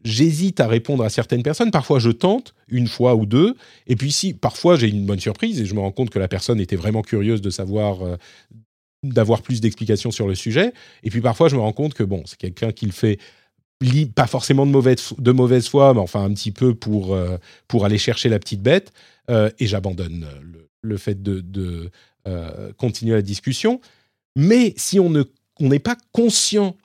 j'hésite à répondre à certaines personnes. Parfois, je tente une fois ou deux. Et puis, si parfois j'ai une bonne surprise et je me rends compte que la personne était vraiment curieuse de savoir, euh, d'avoir plus d'explications sur le sujet. Et puis, parfois, je me rends compte que bon, c'est quelqu'un qui le fait pas forcément de mauvaise, de mauvaise foi, mais enfin un petit peu pour, euh, pour aller chercher la petite bête. Euh, et j'abandonne le, fait de, de continuer la discussion. Mais si on n'est pas conscient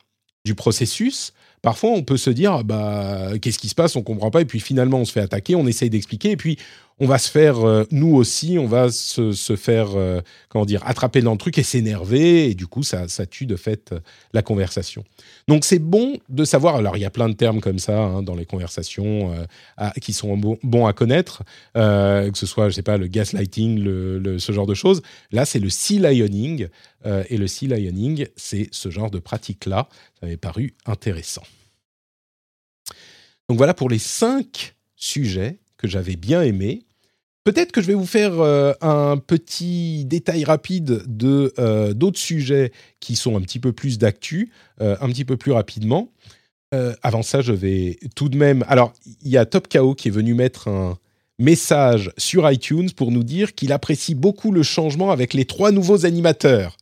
du processus, parfois on peut se dire bah qu'est-ce qui se passe, on comprend pas et puis finalement on se fait attaquer, on essaye d'expliquer et puis on va se faire euh, nous aussi, on va se, se faire euh, comment dire attraper dans le truc et s'énerver et du coup ça, ça tue de fait euh, la conversation. Donc c'est bon de savoir. Alors il y a plein de termes comme ça hein, dans les conversations qui sont bons à connaître, que ce soit je sais pas le gaslighting, ce genre de choses. Là c'est le sea lioning et le sea lioning c'est ce genre de pratique là. Ça m'avait paru intéressant. Donc voilà pour les cinq sujets que j'avais bien aimés. Peut-être que je vais vous faire euh, un petit détail rapide de euh, d'autres sujets qui sont un petit peu plus d'actu, euh, un petit peu plus rapidement. avant ça, je vais tout de même. Alors, il y a Top KO qui est venu mettre un message sur iTunes pour nous dire qu'il apprécie beaucoup le changement avec les trois nouveaux animateurs.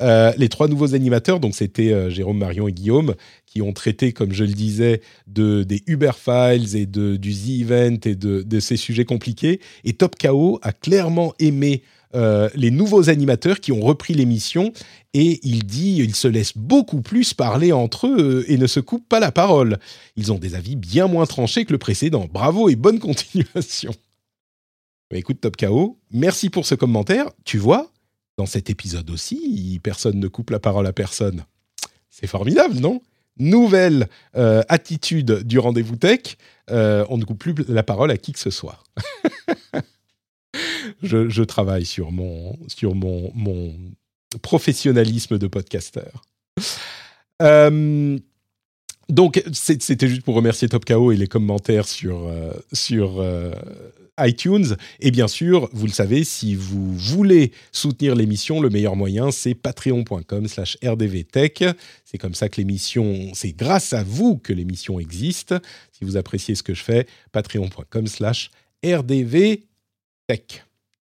Les trois nouveaux animateurs, donc c'était Jérôme, Marion et Guillaume, qui ont traité, comme je le disais, de, des Uber Files et de, du Z-Event et de, ces sujets compliqués. Et Top KO a clairement aimé euh, les nouveaux animateurs qui ont repris l'émission et il dit il se laisse beaucoup plus parler entre eux et ne se coupe pas la parole. Ils ont des avis bien moins tranchés que le précédent. Bravo et bonne continuation. Bah, écoute Top KO, merci pour ce commentaire. Tu vois, dans cet épisode aussi, personne ne coupe la parole à personne. C'est formidable, non? Nouvelle euh, attitude du rendez-vous tech, euh, on ne coupe plus la parole à qui que ce soit. je, travaille sur mon, sur professionnalisme de podcasteur. Euh, donc, c'était juste pour remercier Top KO et les commentaires sur iTunes. Et bien sûr, vous le savez, si vous voulez soutenir l'émission, le meilleur moyen, c'est patreon.com slash rdvtech. C'est comme ça que l'émission, c'est grâce à vous que l'émission existe. Si vous appréciez ce que je fais, patreon.com slash rdvtech.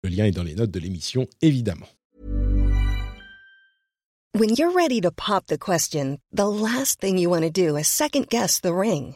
Le lien est dans les notes de l'émission, évidemment. When you're ready to pop the question, the last thing you want to do is second guess the ring.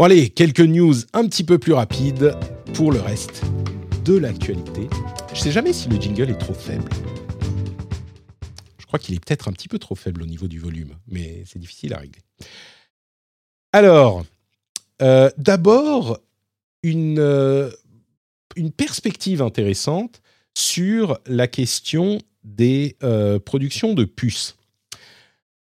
Bon allez, quelques news un petit peu plus rapides pour le reste de l'actualité. Je sais jamais si le jingle est trop faible. Je crois qu'il est peut-être un petit peu trop faible au niveau du volume, mais c'est difficile à régler. Alors, euh, d'abord, une, euh, une perspective intéressante sur la question des euh, productions de puces.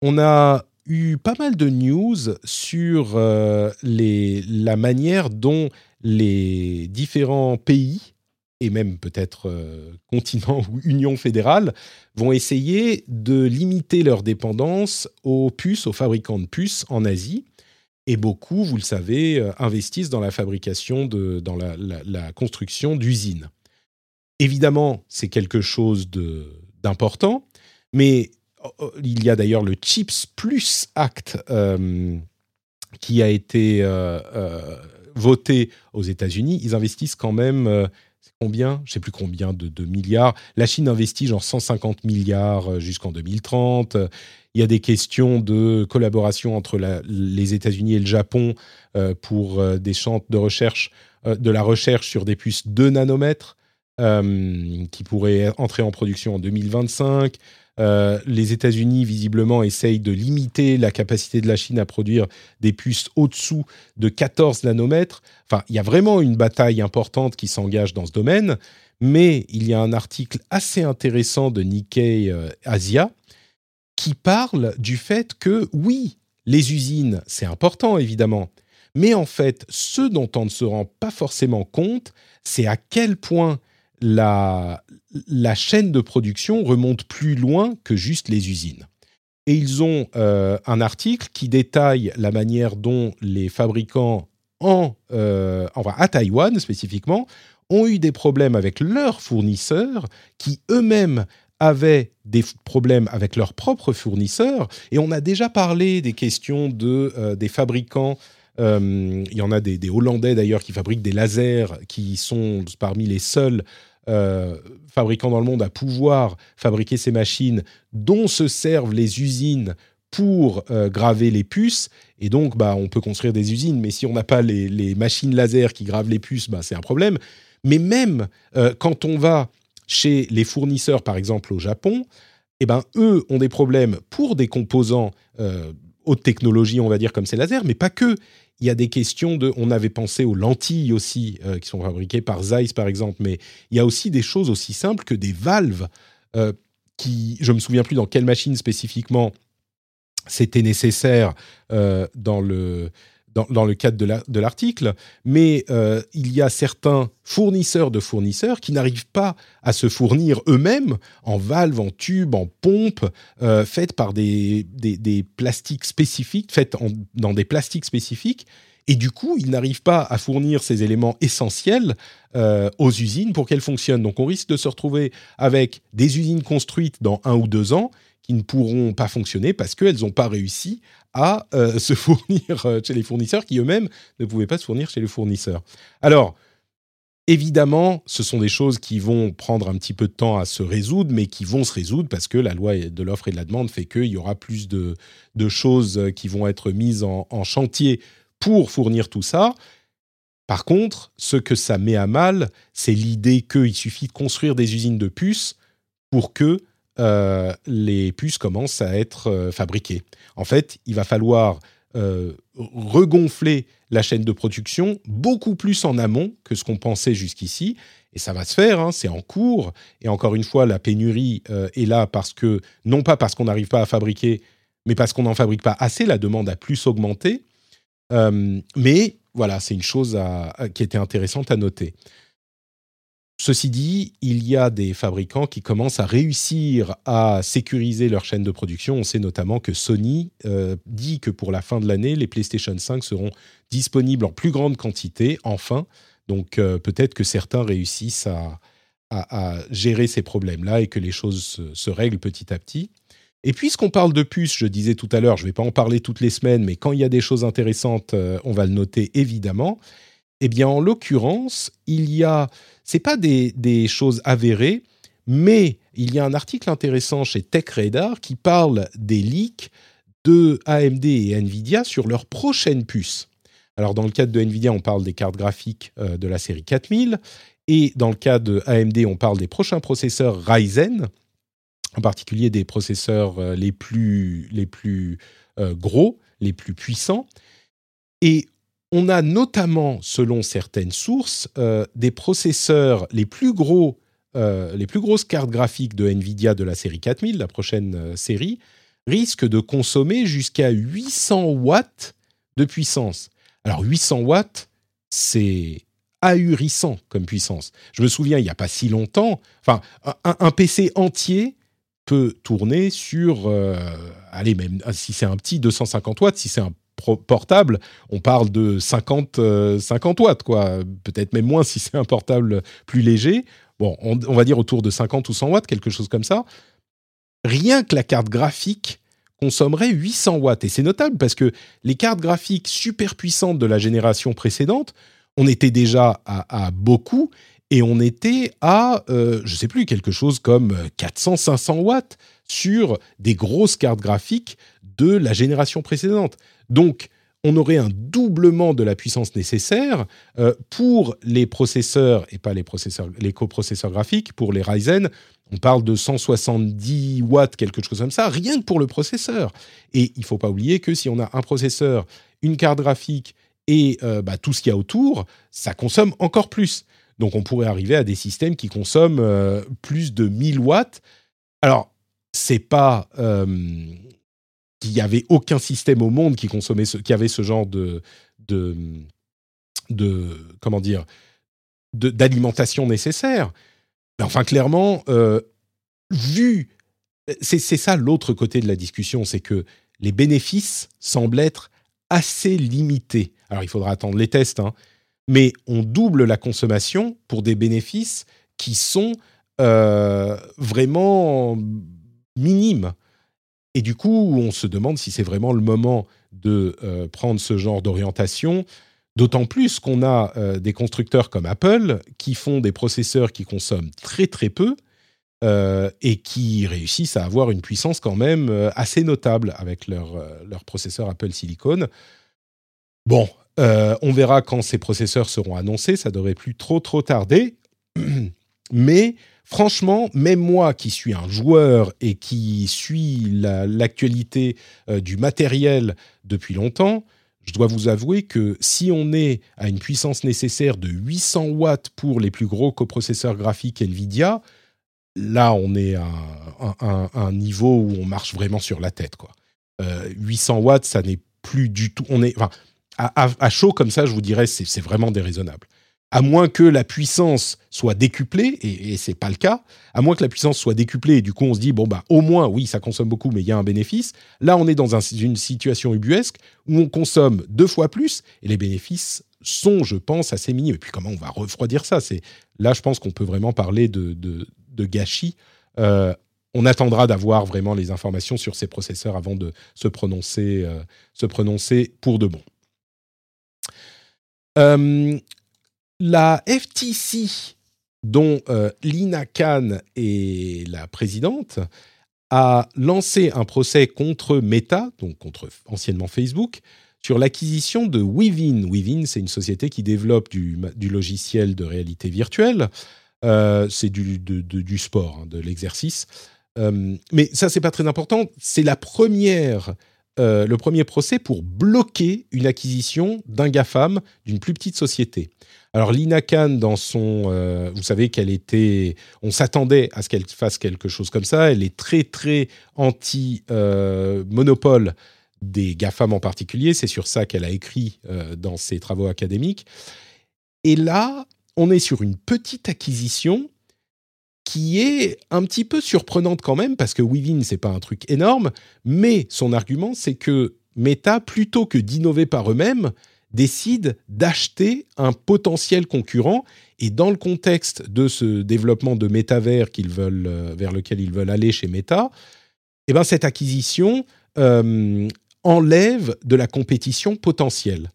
On a eu pas mal de news sur euh, les, la manière dont les différents pays et même peut-être euh, continents ou union fédérale vont essayer de limiter leur dépendance aux puces, aux fabricants de puces en Asie. Et beaucoup, vous le savez, euh, investissent dans la fabrication, de, dans la, la construction d'usines. Évidemment, c'est quelque chose d'important, mais il y a d'ailleurs le Chips Plus Act euh, qui a été euh, euh, voté aux États-Unis. Ils investissent quand même combien? Je sais plus combien de, milliards. La Chine investit genre 150 milliards jusqu'en 2030. Il y a des questions de collaboration entre les États-Unis et le Japon pour des champs de recherche, de la recherche sur des puces de nanomètres qui pourraient entrer en production en 2025. Euh, les États-Unis, visiblement, essayent de limiter la capacité de la Chine à produire des puces au-dessous de 14 nanomètres. Enfin, il y a vraiment une bataille importante qui s'engage dans ce domaine. Mais il y a un article assez intéressant de Nikkei euh, Asia qui parle du fait que, oui, les usines, c'est important, évidemment. Mais en fait, ce dont on ne se rend pas forcément compte, c'est à quel point la, chaîne de production remonte plus loin que juste les usines. Et ils ont euh, un article qui détaille la manière dont les fabricants en, euh, à Taïwan spécifiquement ont eu des problèmes avec leurs fournisseurs qui eux-mêmes avaient des problèmes avec leurs propres fournisseurs. Et on a déjà parlé des questions de, euh, des fabricants il y en a des Hollandais d'ailleurs qui fabriquent des lasers qui sont parmi les seuls fabricants dans le monde à pouvoir fabriquer ces machines dont se servent les usines pour graver les puces. Et donc, bah, on peut construire des usines, mais si on n'a pas les, machines laser qui gravent les puces, bah, c'est un problème. Mais même quand on va chez les fournisseurs, par exemple au Japon, eh ben, eux ont des problèmes pour des composants euh, haute technologie, on va dire, comme ces lasers, mais pas que. Il y a des questions de. On avait pensé aux lentilles aussi, euh, qui sont fabriquées par Zeiss, par exemple, mais il y a aussi des choses aussi simples que des valves euh, qui. Je me souviens plus dans quelle machine spécifiquement c'était nécessaire dans le dans, le cadre de l'article, mais euh, il y a certains fournisseurs de fournisseurs qui n'arrivent pas à se fournir eux-mêmes en valves, en tubes, en pompes, euh, faites par des, des, plastiques spécifiques, faites dans des plastiques spécifiques. Et du coup, ils n'arrivent pas à fournir ces éléments essentiels euh, aux usines pour qu'elles fonctionnent. Donc on risque de se retrouver avec des usines construites dans un ou deux ans qui ne pourront pas fonctionner parce qu'elles n'ont pas réussi à euh, se fournir euh, chez les fournisseurs qui eux-mêmes ne pouvaient pas se fournir chez les fournisseurs. Alors, évidemment, ce sont des choses qui vont prendre un petit peu de temps à se résoudre, mais qui vont se résoudre parce que la loi de l'offre et de la demande fait qu'il y aura plus de, choses qui vont être mises en, en chantier pour fournir tout ça. Par contre, ce que ça met à mal, c'est l'idée qu'il suffit de construire des usines de puces pour que euh, les puces commencent à être euh, fabriquées. En fait, il va falloir euh, regonfler la chaîne de production beaucoup plus en amont que ce qu'on pensait jusqu'ici. Et ça va se faire, hein, c'est en cours. Et encore une fois, la pénurie est là parce que, non pas parce qu'on n'arrive pas à fabriquer, mais parce qu'on n'en fabrique pas assez, la demande a plus augmenté. mais voilà, c'est une chose qui était intéressante à noter. Ceci dit, il y a des fabricants qui commencent à réussir à sécuriser leur chaîne de production. On sait notamment que Sony euh, dit que pour la fin de l'année, les PlayStation 5 seront disponibles en plus grande quantité, enfin. Donc euh, peut-être que certains réussissent à, gérer ces problèmes-là et que les choses se, règlent petit à petit. Et puisqu'on parle de puces, je disais tout à l'heure, je ne vais pas en parler toutes les semaines, mais quand il y a des choses intéressantes, euh, on va le noter évidemment. Eh bien, en l'occurrence, il y a, c'est pas des, choses avérées, mais il y a un article intéressant chez TechRadar qui parle des leaks de AMD et Nvidia sur leurs prochaines puces. Alors, dans le cadre de Nvidia, on parle des cartes graphiques euh, de la série 4000, et dans le cas de AMD, on parle des prochains processeurs Ryzen, en particulier des processeurs euh, les plus, les plus euh, gros, les plus puissants. Et on a notamment, selon certaines sources, euh, des processeurs les plus gros, euh, les plus grosses cartes graphiques de Nvidia de la série 4000, la prochaine euh, série, risquent de consommer jusqu'à 800 watts de puissance. Alors 800 watts, c'est ahurissant comme puissance. Je me souviens, il n'y a pas si longtemps, un, PC entier peut tourner sur, allez, même si c'est un petit 250 watts, si c'est un portable, on parle de 50, 50 euh, watts, quoi. Peut-être même moins si c'est un portable plus léger. Bon, on, va dire autour de 50 ou 100 watts, quelque chose comme ça. Rien que la carte graphique consommerait 800 watts. Et c'est notable parce que les cartes graphiques super puissantes de la génération précédente, on était déjà à, beaucoup et on était à, euh, je ne sais plus, quelque chose comme 400-500 watts sur des grosses cartes graphiques de la génération précédente. Donc, on aurait un doublement de la puissance nécessaire euh, pour les processeurs, et pas les, processeurs, les coprocesseurs graphiques, pour les Ryzen. On parle de 170 watts, quelque chose comme ça, rien que pour le processeur. Et il ne faut pas oublier que si on a un processeur, une carte graphique et euh, bah, tout ce qu'il y a autour, ça consomme encore plus. Donc on pourrait arriver à des systèmes qui consomment euh, plus de 1000 watts. Alors, c'est pas qu'il n'y avait aucun système au monde qui consommait ce, qui avait ce genre de, de, de comment dire, d'alimentation nécessaire. Mais enfin, clairement, euh, vu, c'est ça l'autre côté de la discussion, c'est que les bénéfices semblent être assez limités. Alors, il faudra attendre les tests, hein, mais on double la consommation pour des bénéfices qui sont euh, vraiment minimes. Et du coup, on se demande si c'est vraiment le moment de prendre ce genre d'orientation. D'autant plus qu'on a des constructeurs comme Apple qui font des processeurs qui consomment très très peu et qui réussissent à avoir une puissance quand même assez notable avec leur, leur processeur Apple Silicon. Bon, on verra quand ces processeurs seront annoncés, ça devrait plus trop trop tarder. Mais franchement, même moi qui suis un joueur et qui suis l'actualité euh, du matériel depuis longtemps, je dois vous avouer que si on est à une puissance nécessaire de 800 watts pour les plus gros coprocesseurs graphiques Nvidia, là on est à un, niveau où on marche vraiment sur la tête. Quoi. 800 euh, watts, ça n'est plus du tout. On est, à, à, chaud comme ça, je vous dirais, c'est vraiment déraisonnable à moins que la puissance soit décuplée, et, et c'est pas le cas, à moins que la puissance soit décuplée, et du coup on se dit, bon bah au moins, oui, ça consomme beaucoup, mais il y a un bénéfice. Là, on est dans une situation ubuesque où on consomme deux fois plus, et les bénéfices sont, je pense, assez minimes. Et puis comment on va refroidir ça? C'est Là, je pense qu'on peut vraiment parler de, gâchis. Euh, on attendra d'avoir vraiment les informations sur ces processeurs avant de se prononcer, euh, se prononcer pour de bon. Euh, la FTC, dont euh, Lina Khan est la présidente, a lancé un procès contre Meta, donc contre anciennement Facebook, sur l'acquisition de Weavin. Weavin, c'est une société qui développe du, logiciel de réalité virtuelle. Euh, c'est du, sport, hein, de l'exercice. Euh, mais ça, c'est pas très important. C'est la première, le premier procès pour bloquer une acquisition d'un GAFAM d'une plus petite société. Alors Lina Khan, dans son, euh, vous savez qu'elle était, on s'attendait à ce qu'elle fasse quelque chose comme ça. Elle est très très anti euh, des GAFAM en particulier. C'est sur ça qu'elle a écrit euh, dans ses travaux académiques. Et là, on est sur une petite acquisition qui est un petit peu surprenante quand même parce que Weaving c'est pas un truc énorme, mais son argument c'est que Meta plutôt que d'innover par eux-mêmes, décident d'acheter un potentiel concurrent. Et dans le contexte de ce développement de métavers qu'ils veulent, euh, vers lequel ils veulent aller chez Meta, eh ben cette acquisition euh, enlève de la compétition potentielle.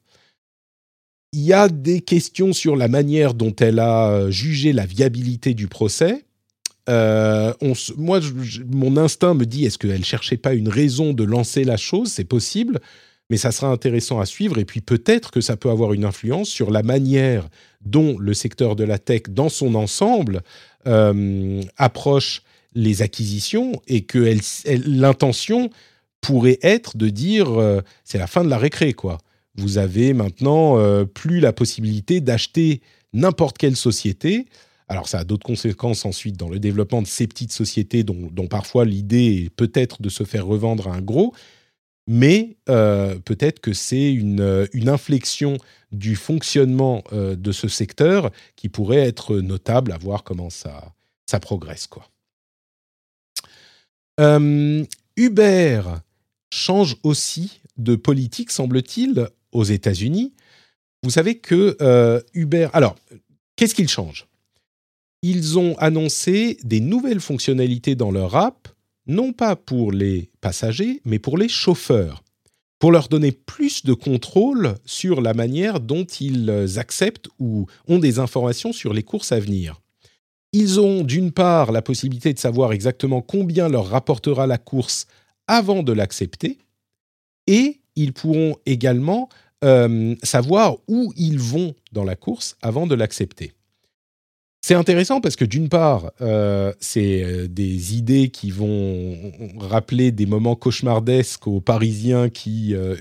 Il y a des questions sur la manière dont elle a euh, jugé la viabilité du procès. moi, mon instinct me dit est-ce qu'elle cherchait pas une raison de lancer la chose? C'est possible mais ça sera intéressant à suivre et puis peut-être que ça peut avoir une influence sur la manière dont le secteur de la tech dans son ensemble euh, approche les acquisitions et que l'intention pourrait être de dire euh, c'est la fin de la récré quoi. Vous avez maintenant euh, plus la possibilité d'acheter n'importe quelle société. Alors ça a d'autres conséquences ensuite dans le développement de ces petites sociétés dont, dont parfois l'idée est peut-être de se faire revendre à un gros, mais euh, peut-être que c'est une, euh, inflexion du fonctionnement euh, de ce secteur qui pourrait être notable à voir comment ça, ça progresse. Quoi. Uber change aussi de politique, semble-t-il, aux États-Unis. Vous savez que Uber... Alors, qu'est-ce qu'ils changent? Ils ont annoncé des nouvelles fonctionnalités dans leur app non pas pour les passagers, mais pour les chauffeurs, pour leur donner plus de contrôle sur la manière dont ils acceptent ou ont des informations sur les courses à venir. Ils ont d'une part la possibilité de savoir exactement combien leur rapportera la course avant de l'accepter, et ils pourront également euh, savoir où ils vont dans la course avant de l'accepter. C'est intéressant parce que d'une part, euh, c'est euh, des idées qui vont rappeler des moments cauchemardesques aux Parisiens qui euh,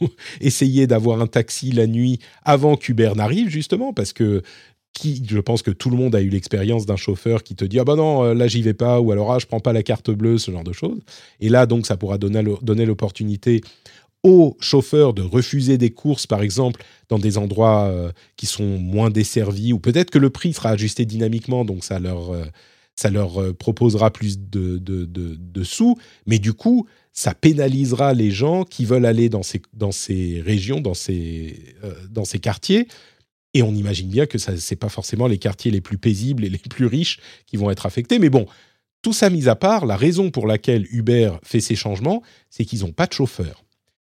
essayaient d'avoir un taxi la nuit avant qu'Uber n'arrive, justement, parce que qui, je pense que tout le monde a eu l'expérience d'un chauffeur qui te dit ah bah non là j'y vais pas ou alors ah je prends pas la carte bleue ce genre de choses. Et là donc ça pourra donner l'opportunité aux chauffeurs de refuser des courses, par exemple, dans des endroits euh, qui sont moins desservis, ou peut-être que le prix sera ajusté dynamiquement, donc ça leur, euh, ça leur euh, proposera plus de, de, sous, mais du coup, ça pénalisera les gens qui veulent aller dans ces, dans ces régions, dans ces, dans ces quartiers. Et on imagine bien que ce n'est pas forcément les quartiers les plus paisibles et les plus riches qui vont être affectés. Mais bon, tout ça mis à part, la raison pour laquelle Uber fait ces changements, c'est qu'ils n'ont pas de chauffeurs.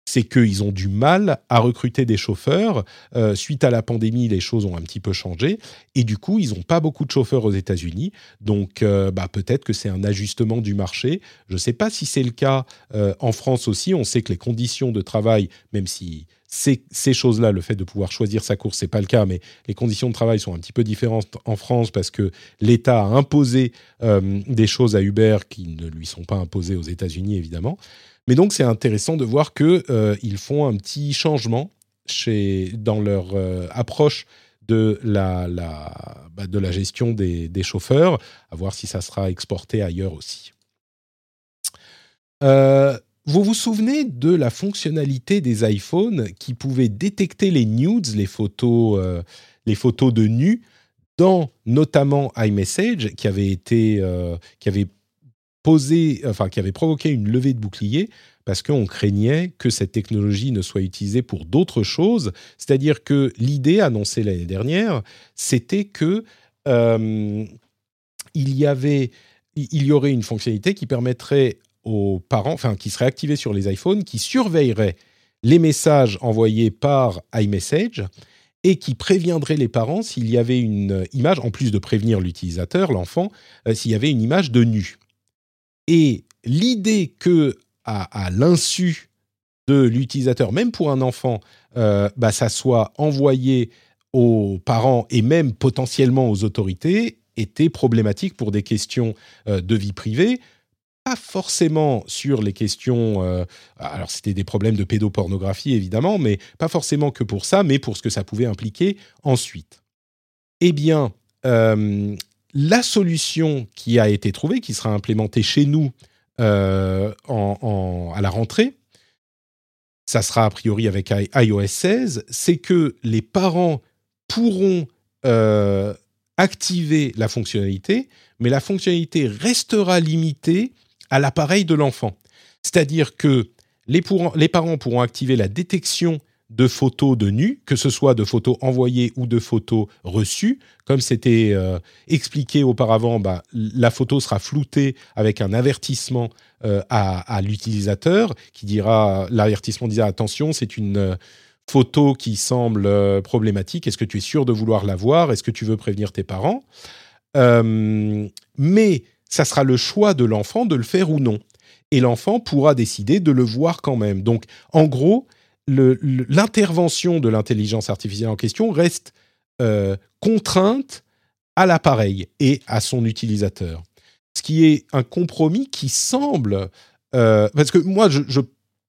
C'est qu'ils ont du mal à recruter des chauffeurs. Euh, suite à la pandémie, les choses ont un petit peu changé. Et du coup, ils n'ont pas beaucoup de chauffeurs aux États-Unis. Donc, euh, bah, peut-être que c'est un ajustement du marché. Je ne sais pas si c'est le cas euh, en France aussi. On sait que les conditions de travail, même si ces, choses-là, le fait de pouvoir choisir sa course, c'est pas le cas, mais les conditions de travail sont un petit peu différentes en France parce que l'État a imposé des choses à Uber qui ne lui sont pas imposées aux États-Unis, évidemment. Mais donc c'est intéressant de voir que euh, ils font un petit changement chez dans leur euh, approche de la, bah, de la gestion des, des, chauffeurs, à voir si ça sera exporté ailleurs aussi. Euh, vous vous souvenez de la fonctionnalité des iPhones qui pouvait détecter les nudes, les photos, les photos de nus, dans notamment iMessage, qui avait été, qui avait enfin, qui avait provoqué une levée de bouclier parce qu'on craignait que cette technologie ne soit utilisée pour d'autres choses. C'est-à-dire que l'idée annoncée l'année dernière, c'était que euh, il y avait, il y aurait une fonctionnalité qui permettrait aux parents, enfin, qui serait activée sur les iPhones, qui surveillerait les messages envoyés par iMessage et qui préviendrait les parents s'il y avait une image, en plus de prévenir l'utilisateur, l'enfant, euh, s'il y avait une image de nu. Et l'idée que, à, l'insu de l'utilisateur, même pour un enfant, euh, bah, ça soit envoyé aux parents et même potentiellement aux autorités était problématique pour des questions euh, de vie privée, pas forcément sur les questions. Euh, alors, c'était des problèmes de pédopornographie, évidemment, mais pas forcément que pour ça, mais pour ce que ça pouvait impliquer ensuite. Eh bien, la solution qui a été trouvée, qui sera implémentée chez nous euh, à la rentrée, ça sera a priori avec iOS 16, c'est que les parents pourront euh, activer la fonctionnalité, mais la fonctionnalité restera limitée à l'appareil de l'enfant. C'est-à-dire que les, les, parents pourront activer la détection de photos de nu, que ce soit de photos envoyées ou de photos reçues. Comme c'était euh, expliqué auparavant, bah, la photo sera floutée avec un avertissement euh, à, l'utilisateur qui dira, l'avertissement dira attention, c'est une euh, photo qui semble problématique. Est-ce que tu es sûr de vouloir la voir? Est-ce que tu veux prévenir tes parents? Mais ça sera le choix de l'enfant de le faire ou non. Et l'enfant pourra décider de le voir quand même. Donc, en gros, l'intervention de l'intelligence artificielle en question reste euh, contrainte à l'appareil et à son utilisateur. Ce qui est un compromis qui semble... Euh, parce que moi, je,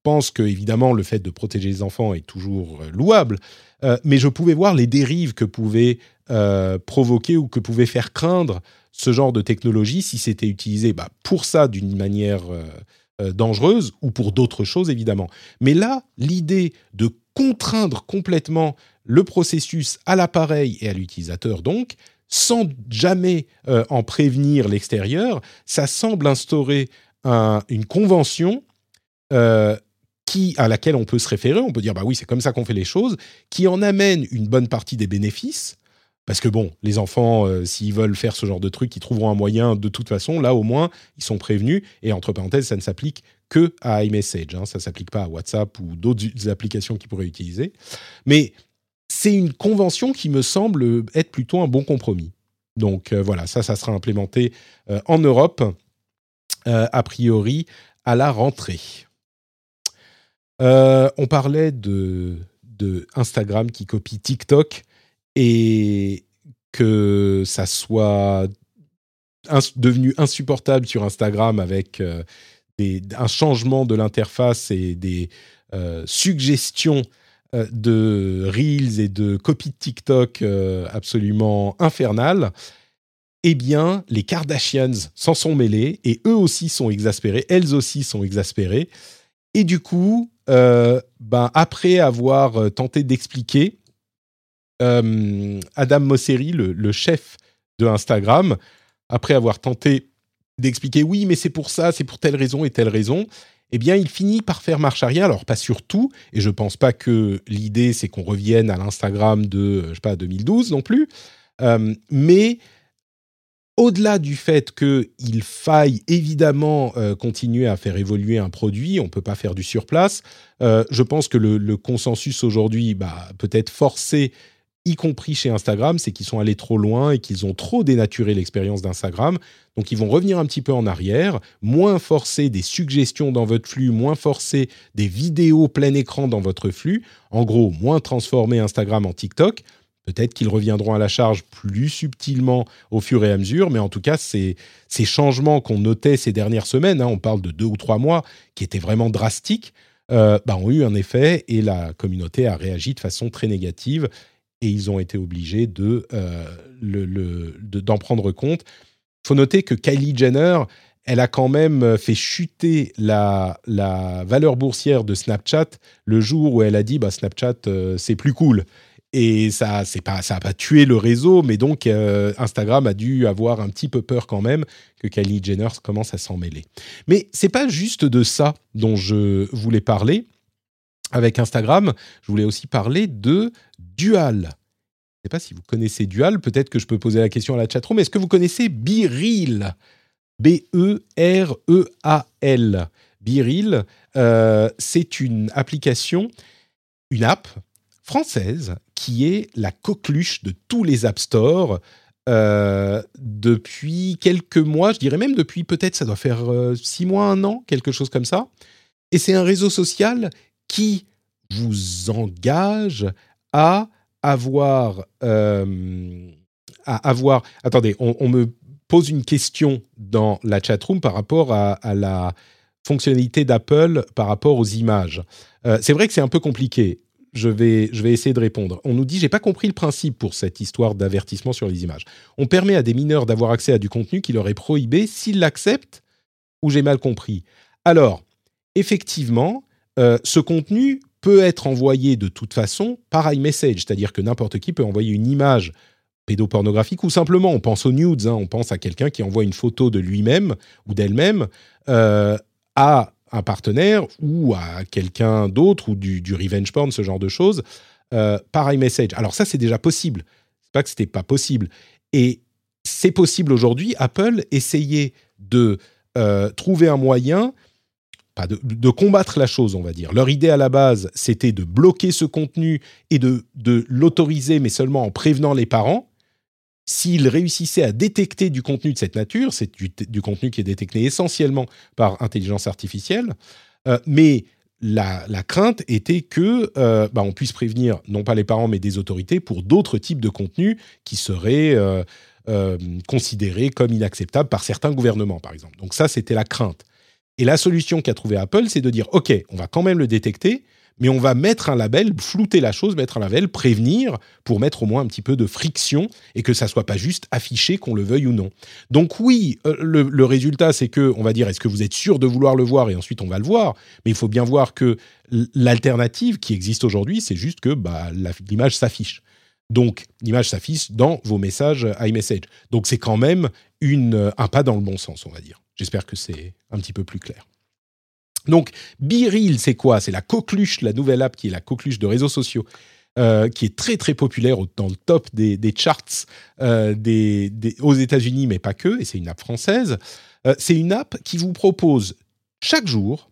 pense que, évidemment, le fait de protéger les enfants est toujours euh, louable, mais je pouvais voir les dérives que pouvait provoquer ou que pouvait faire craindre ce genre de technologie si c'était utilisé bah, pour ça d'une manière euh, dangereuse ou pour d'autres choses évidemment. Mais là, l'idée de contraindre complètement le processus à l'appareil et à l'utilisateur donc, sans jamais euh, en prévenir l'extérieur, ça semble instaurer une convention euh, qui, à laquelle on peut se référer, on peut dire bah oui c'est comme ça qu'on fait les choses, qui en amène une bonne partie des bénéfices, parce que bon, les enfants, euh, s'ils veulent faire ce genre de truc, ils trouveront un moyen de toute façon. Là, au moins, ils sont prévenus. Et entre parenthèses, ça ne s'applique que à iMessage. Hein. Ça ne s'applique pas à WhatsApp ou d'autres applications qu'ils pourraient utiliser. Mais c'est une convention qui me semble être plutôt un bon compromis. Donc euh, voilà, ça, ça sera implémenté euh, en Europe, a priori, à la rentrée. on parlait de, de Instagram qui copie TikTok et que ça soit devenu insupportable sur Instagram avec euh, un changement de l'interface et des euh, suggestions euh, de reels et de copies de TikTok absolument infernales, eh bien, les Kardashians s'en sont mêlés et eux aussi sont exaspérés, elles aussi sont exaspérées. Et du coup, ben, après avoir tenté d'expliquer, euh, Adam Mosseri, le, chef de Instagram, après avoir tenté d'expliquer oui, mais c'est pour ça, c'est pour telle raison et telle raison, eh bien, il finit par faire marche arrière. Alors, pas sur tout, et je pense pas que l'idée, c'est qu'on revienne à l'Instagram de, je sais pas, 2012 non plus, euh, mais au-delà du fait qu'il faille évidemment euh, continuer à faire évoluer un produit, on ne peut pas faire du surplace, euh, je pense que le, consensus aujourd'hui, bah, peut-être forcé, y compris chez Instagram, c'est qu'ils sont allés trop loin et qu'ils ont trop dénaturé l'expérience d'Instagram. Donc ils vont revenir un petit peu en arrière, moins forcer des suggestions dans votre flux, moins forcer des vidéos plein écran dans votre flux. En gros, moins transformer Instagram en TikTok Peut-être qu'ils reviendront à la charge plus subtilement au fur et à mesure, mais en tout cas, ces, changements qu'on notait ces dernières semaines, hein, on parle de deux ou trois mois, qui étaient vraiment drastiques, euh, bah, ont eu un effet et la communauté a réagi de façon très négative et ils ont été obligés de, euh, d'en prendre compte. Il faut noter que Kylie Jenner, elle a quand même fait chuter la, la valeur boursière de Snapchat le jour où elle a dit bah, Snapchat, euh, c'est plus cool et ça c'est pas ça pas tué le réseau mais donc euh, Instagram a dû avoir un petit peu peur quand même que Kylie Jenner commence à s'en mêler. Mais c'est pas juste de ça dont je voulais parler avec Instagram, je voulais aussi parler de Dual. Je sais pas si vous connaissez Dual, peut-être que je peux poser la question à la chatroom, est-ce que vous connaissez BeReal B E R E A L. BeReal, euh, c'est une application, une app française qui est la coqueluche de tous les App Store euh, depuis quelques mois, je dirais même depuis peut-être ça doit faire euh, six mois, un an, quelque chose comme ça. Et c'est un réseau social qui vous engage à avoir, euh, à avoir. Attendez, on, me pose une question dans la chatroom par rapport à, la fonctionnalité d'Apple par rapport aux images. c'est vrai que c'est un peu compliqué je vais, je vais essayer de répondre. On nous dit, j'ai pas compris le principe pour cette histoire d'avertissement sur les images. On permet à des mineurs d'avoir accès à du contenu qui leur est prohibé s'ils l'acceptent ou j'ai mal compris. Alors, effectivement, euh, ce contenu peut être envoyé de toute façon par iMessage, c'est-à-dire que n'importe qui peut envoyer une image pédopornographique ou simplement, on pense aux nudes, hein, on pense à quelqu'un qui envoie une photo de lui-même ou d'elle-même euh, à un partenaire ou à quelqu'un d'autre ou du, revenge porn, ce genre de choses, euh, par iMessage. Alors ça, c'est déjà possible. C'est pas que c'était pas possible. Et c'est possible aujourd'hui. Apple essayait de euh, trouver un moyen, de, combattre la chose, on va dire. Leur idée à la base, c'était de bloquer ce contenu et de, de l'autoriser, mais seulement en prévenant les parents s'ils réussissaient à détecter du contenu de cette nature, c'est du, contenu qui est détecté essentiellement par intelligence artificielle, euh, mais la, crainte était que euh, bah, on puisse prévenir non pas les parents mais des autorités pour d'autres types de contenus qui seraient euh, considérés comme inacceptables par certains gouvernements, par exemple. Donc ça, c'était la crainte. Et la solution qu'a trouvé Apple, c'est de dire, OK, on va quand même le détecter, mais on va mettre un label, flouter la chose, mettre un label, prévenir pour mettre au moins un petit peu de friction et que ça soit pas juste affiché qu'on le veuille ou non. Donc oui, euh, le, résultat c'est que on va dire est-ce que vous êtes sûr de vouloir le voir et ensuite on va le voir, mais il faut bien voir que l'alternative qui existe aujourd'hui, c'est juste que bah, l'image s'affiche. Donc, l'image s'affiche dans vos messages iMessage. Donc, c'est quand même une, un pas dans le bon sens, on va dire. J'espère que c'est un petit peu plus clair. Donc, BeReal, c'est quoi? C'est la coqueluche, la nouvelle app qui est la coqueluche de réseaux sociaux, euh, qui est très très populaire dans le top des, charts euh, aux États-Unis, mais pas que, et c'est une app française. Euh, c'est une app qui vous propose chaque jour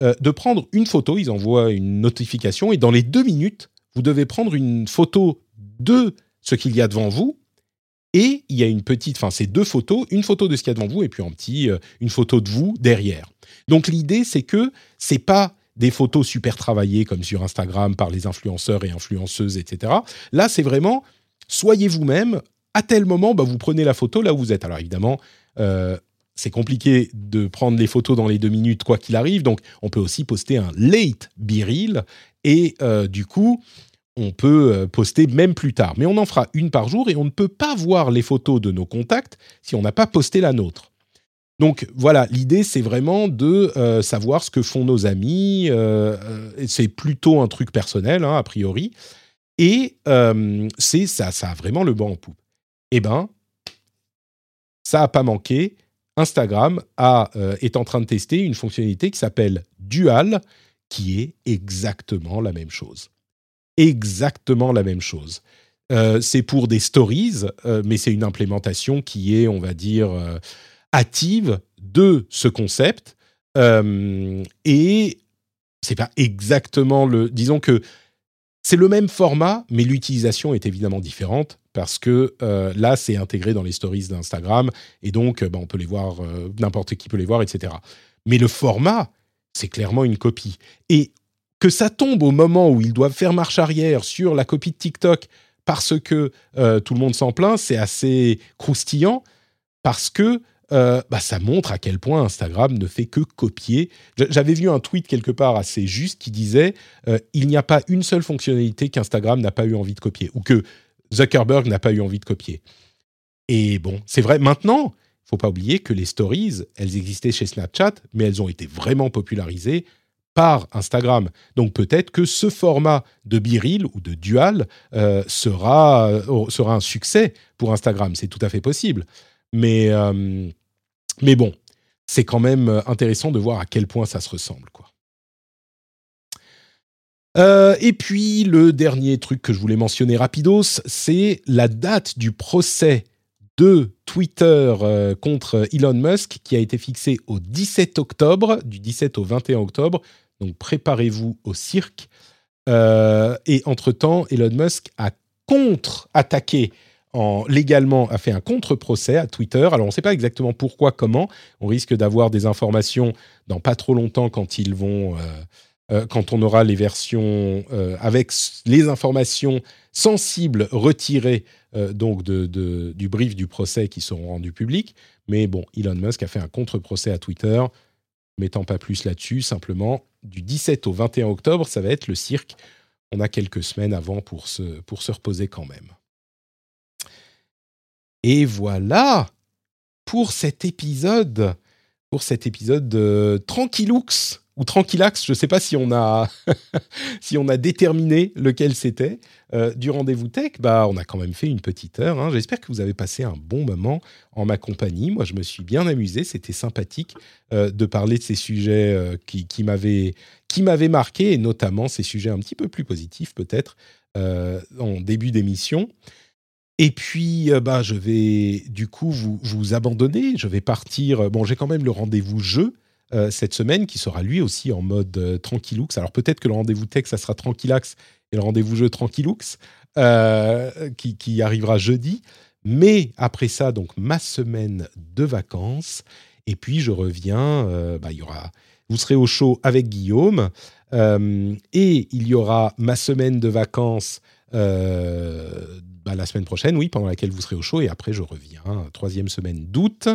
de prendre une photo, ils envoient une notification, et dans les deux minutes, vous devez prendre une photo de ce qu'il y a devant vous, et il y a une petite, enfin c'est deux photos, une photo de ce qu'il y a devant vous, et puis en petit, une photo de vous derrière. Donc l'idée, c'est que c'est pas des photos super travaillées comme sur Instagram par les influenceurs et influenceuses, etc. Là, c'est vraiment soyez vous-même. À tel moment, bah, vous prenez la photo là où vous êtes. Alors évidemment, euh, c'est compliqué de prendre les photos dans les deux minutes, quoi qu'il arrive. Donc, on peut aussi poster un late biril et euh, du coup, on peut euh, poster même plus tard. Mais on en fera une par jour et on ne peut pas voir les photos de nos contacts si on n'a pas posté la nôtre. Donc voilà, l'idée c'est vraiment de euh, savoir ce que font nos amis. Euh, c'est plutôt un truc personnel hein, a priori, et c'est ça, ça a vraiment le banc en poupe. Eh ben, ça a pas manqué. Instagram est en train de tester une fonctionnalité qui s'appelle Dual, qui est exactement la même chose. Exactement la même chose. c'est pour des stories, mais c'est une implémentation qui est, on va dire, hâtive de ce concept. et c'est pas exactement le. Disons que c'est le même format, mais l'utilisation est évidemment différente parce que euh, là, c'est intégré dans les stories d'Instagram et donc euh, bah, on peut les voir, euh, n'importe qui peut les voir, etc. Mais le format, c'est clairement une copie. Et que ça tombe au moment où ils doivent faire marche arrière sur la copie de TikTok parce que tout le monde s'en plaint, c'est assez croustillant parce que euh, bah, ça montre à quel point Instagram ne fait que copier. J'avais vu un tweet quelque part assez juste qui disait euh, il n'y a pas une seule fonctionnalité qu'Instagram n'a pas eu envie de copier ou que Zuckerberg n'a pas eu envie de copier. Et bon, c'est vrai. Maintenant, il faut pas oublier que les stories, elles existaient chez Snapchat, mais elles ont été vraiment popularisées par Instagram. Donc peut-être que ce format de biril ou de dual euh, sera, sera un succès pour Instagram. C'est tout à fait possible. Mais, euh, mais bon, c'est quand même euh, intéressant de voir à quel point ça se ressemble. Quoi. Euh, et puis, le dernier truc que je voulais mentionner rapidos, c'est la date du procès de Twitter contre Elon Musk qui a été fixé au 17 octobre, du 17 au 21 octobre. Donc préparez-vous au cirque. et entre-temps, Elon Musk a contre-attaqué légalement a fait un contre-procès à Twitter. Alors on ne sait pas exactement pourquoi, comment. On risque d'avoir des informations dans pas trop longtemps quand ils vont, euh, euh, quand on aura les versions euh, avec les informations sensibles retirées donc de, du brief du procès qui seront rendus publics. Mais bon, Elon Musk a fait un contre-procès à Twitter. Mettant pas plus là-dessus, simplement du 17 au 21 octobre, ça va être le cirque. On a quelques semaines avant pour se, pour se reposer quand même. Et voilà pour cet épisode, pour cet épisode de Tranquilux ou Tranquillax, je ne sais pas si on a si on a déterminé lequel c'était euh, du rendez-vous tech. Bah, on a quand même fait une petite heure. Hein. J'espère que vous avez passé un bon moment en ma compagnie. Moi, je me suis bien amusé. C'était sympathique euh, de parler de ces sujets euh, qui, m'avaient qui m'avaient marqué et notamment ces sujets un petit peu plus positifs peut-être en début d'émission. Et puis, bah, je vais du coup vous, vous abandonner. Je vais partir. Bon, j'ai quand même le rendez-vous jeu euh, cette semaine qui sera lui aussi en mode euh, tranquillux. Alors peut-être que le rendez-vous tech, ça sera tranquillax et le rendez-vous jeu tranquillux qui, qui, arrivera jeudi. Mais après ça, donc ma semaine de vacances. Et puis je reviens. bah, il y aura. Vous serez au show avec Guillaume. et il y aura ma semaine de vacances bah, la semaine prochaine, oui, pendant laquelle vous serez au chaud. Et après, je reviens, troisième semaine d'août.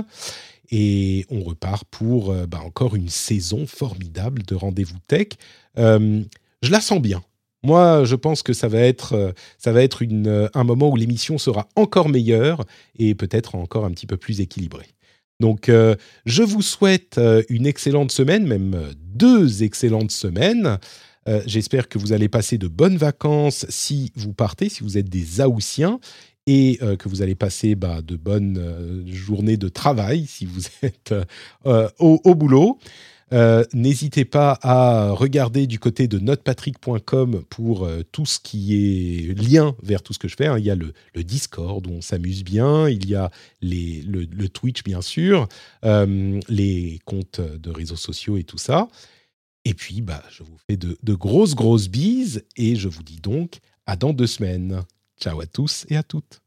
Et on repart pour euh, bah, encore une saison formidable de rendez-vous tech. Euh, je la sens bien. Moi, je pense que ça va être, euh, un moment où l'émission sera encore meilleure et peut-être encore un petit peu plus équilibrée. Donc, je vous souhaite une excellente semaine, même deux excellentes semaines. J'espère que vous allez passer de bonnes vacances si vous partez, si vous êtes des Aoussiens, et euh, que vous allez passer bah, de bonnes euh, journées de travail si vous êtes au, boulot. N'hésitez pas à regarder du côté de notepatrick.com pour tout ce qui est lien vers tout ce que je fais. Hein. Il y a le, Discord où on s'amuse bien, il y a les, le, le, Twitch bien sûr, les comptes de réseaux sociaux et tout ça. Et puis, bah, je vous fais de, grosses, grosses bises et je vous dis donc à dans deux semaines. Ciao à tous et à toutes.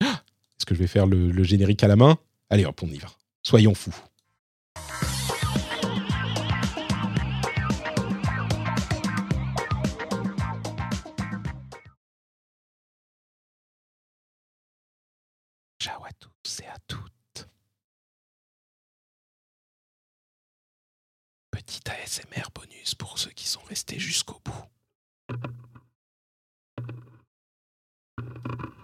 Ah, est-ce que je vais faire le, le générique à la main? Allez hop, on y va. Soyons fous. Ciao à tous et à toutes. petit ASMR bonus pour ceux qui sont restés jusqu'au bout. Thank you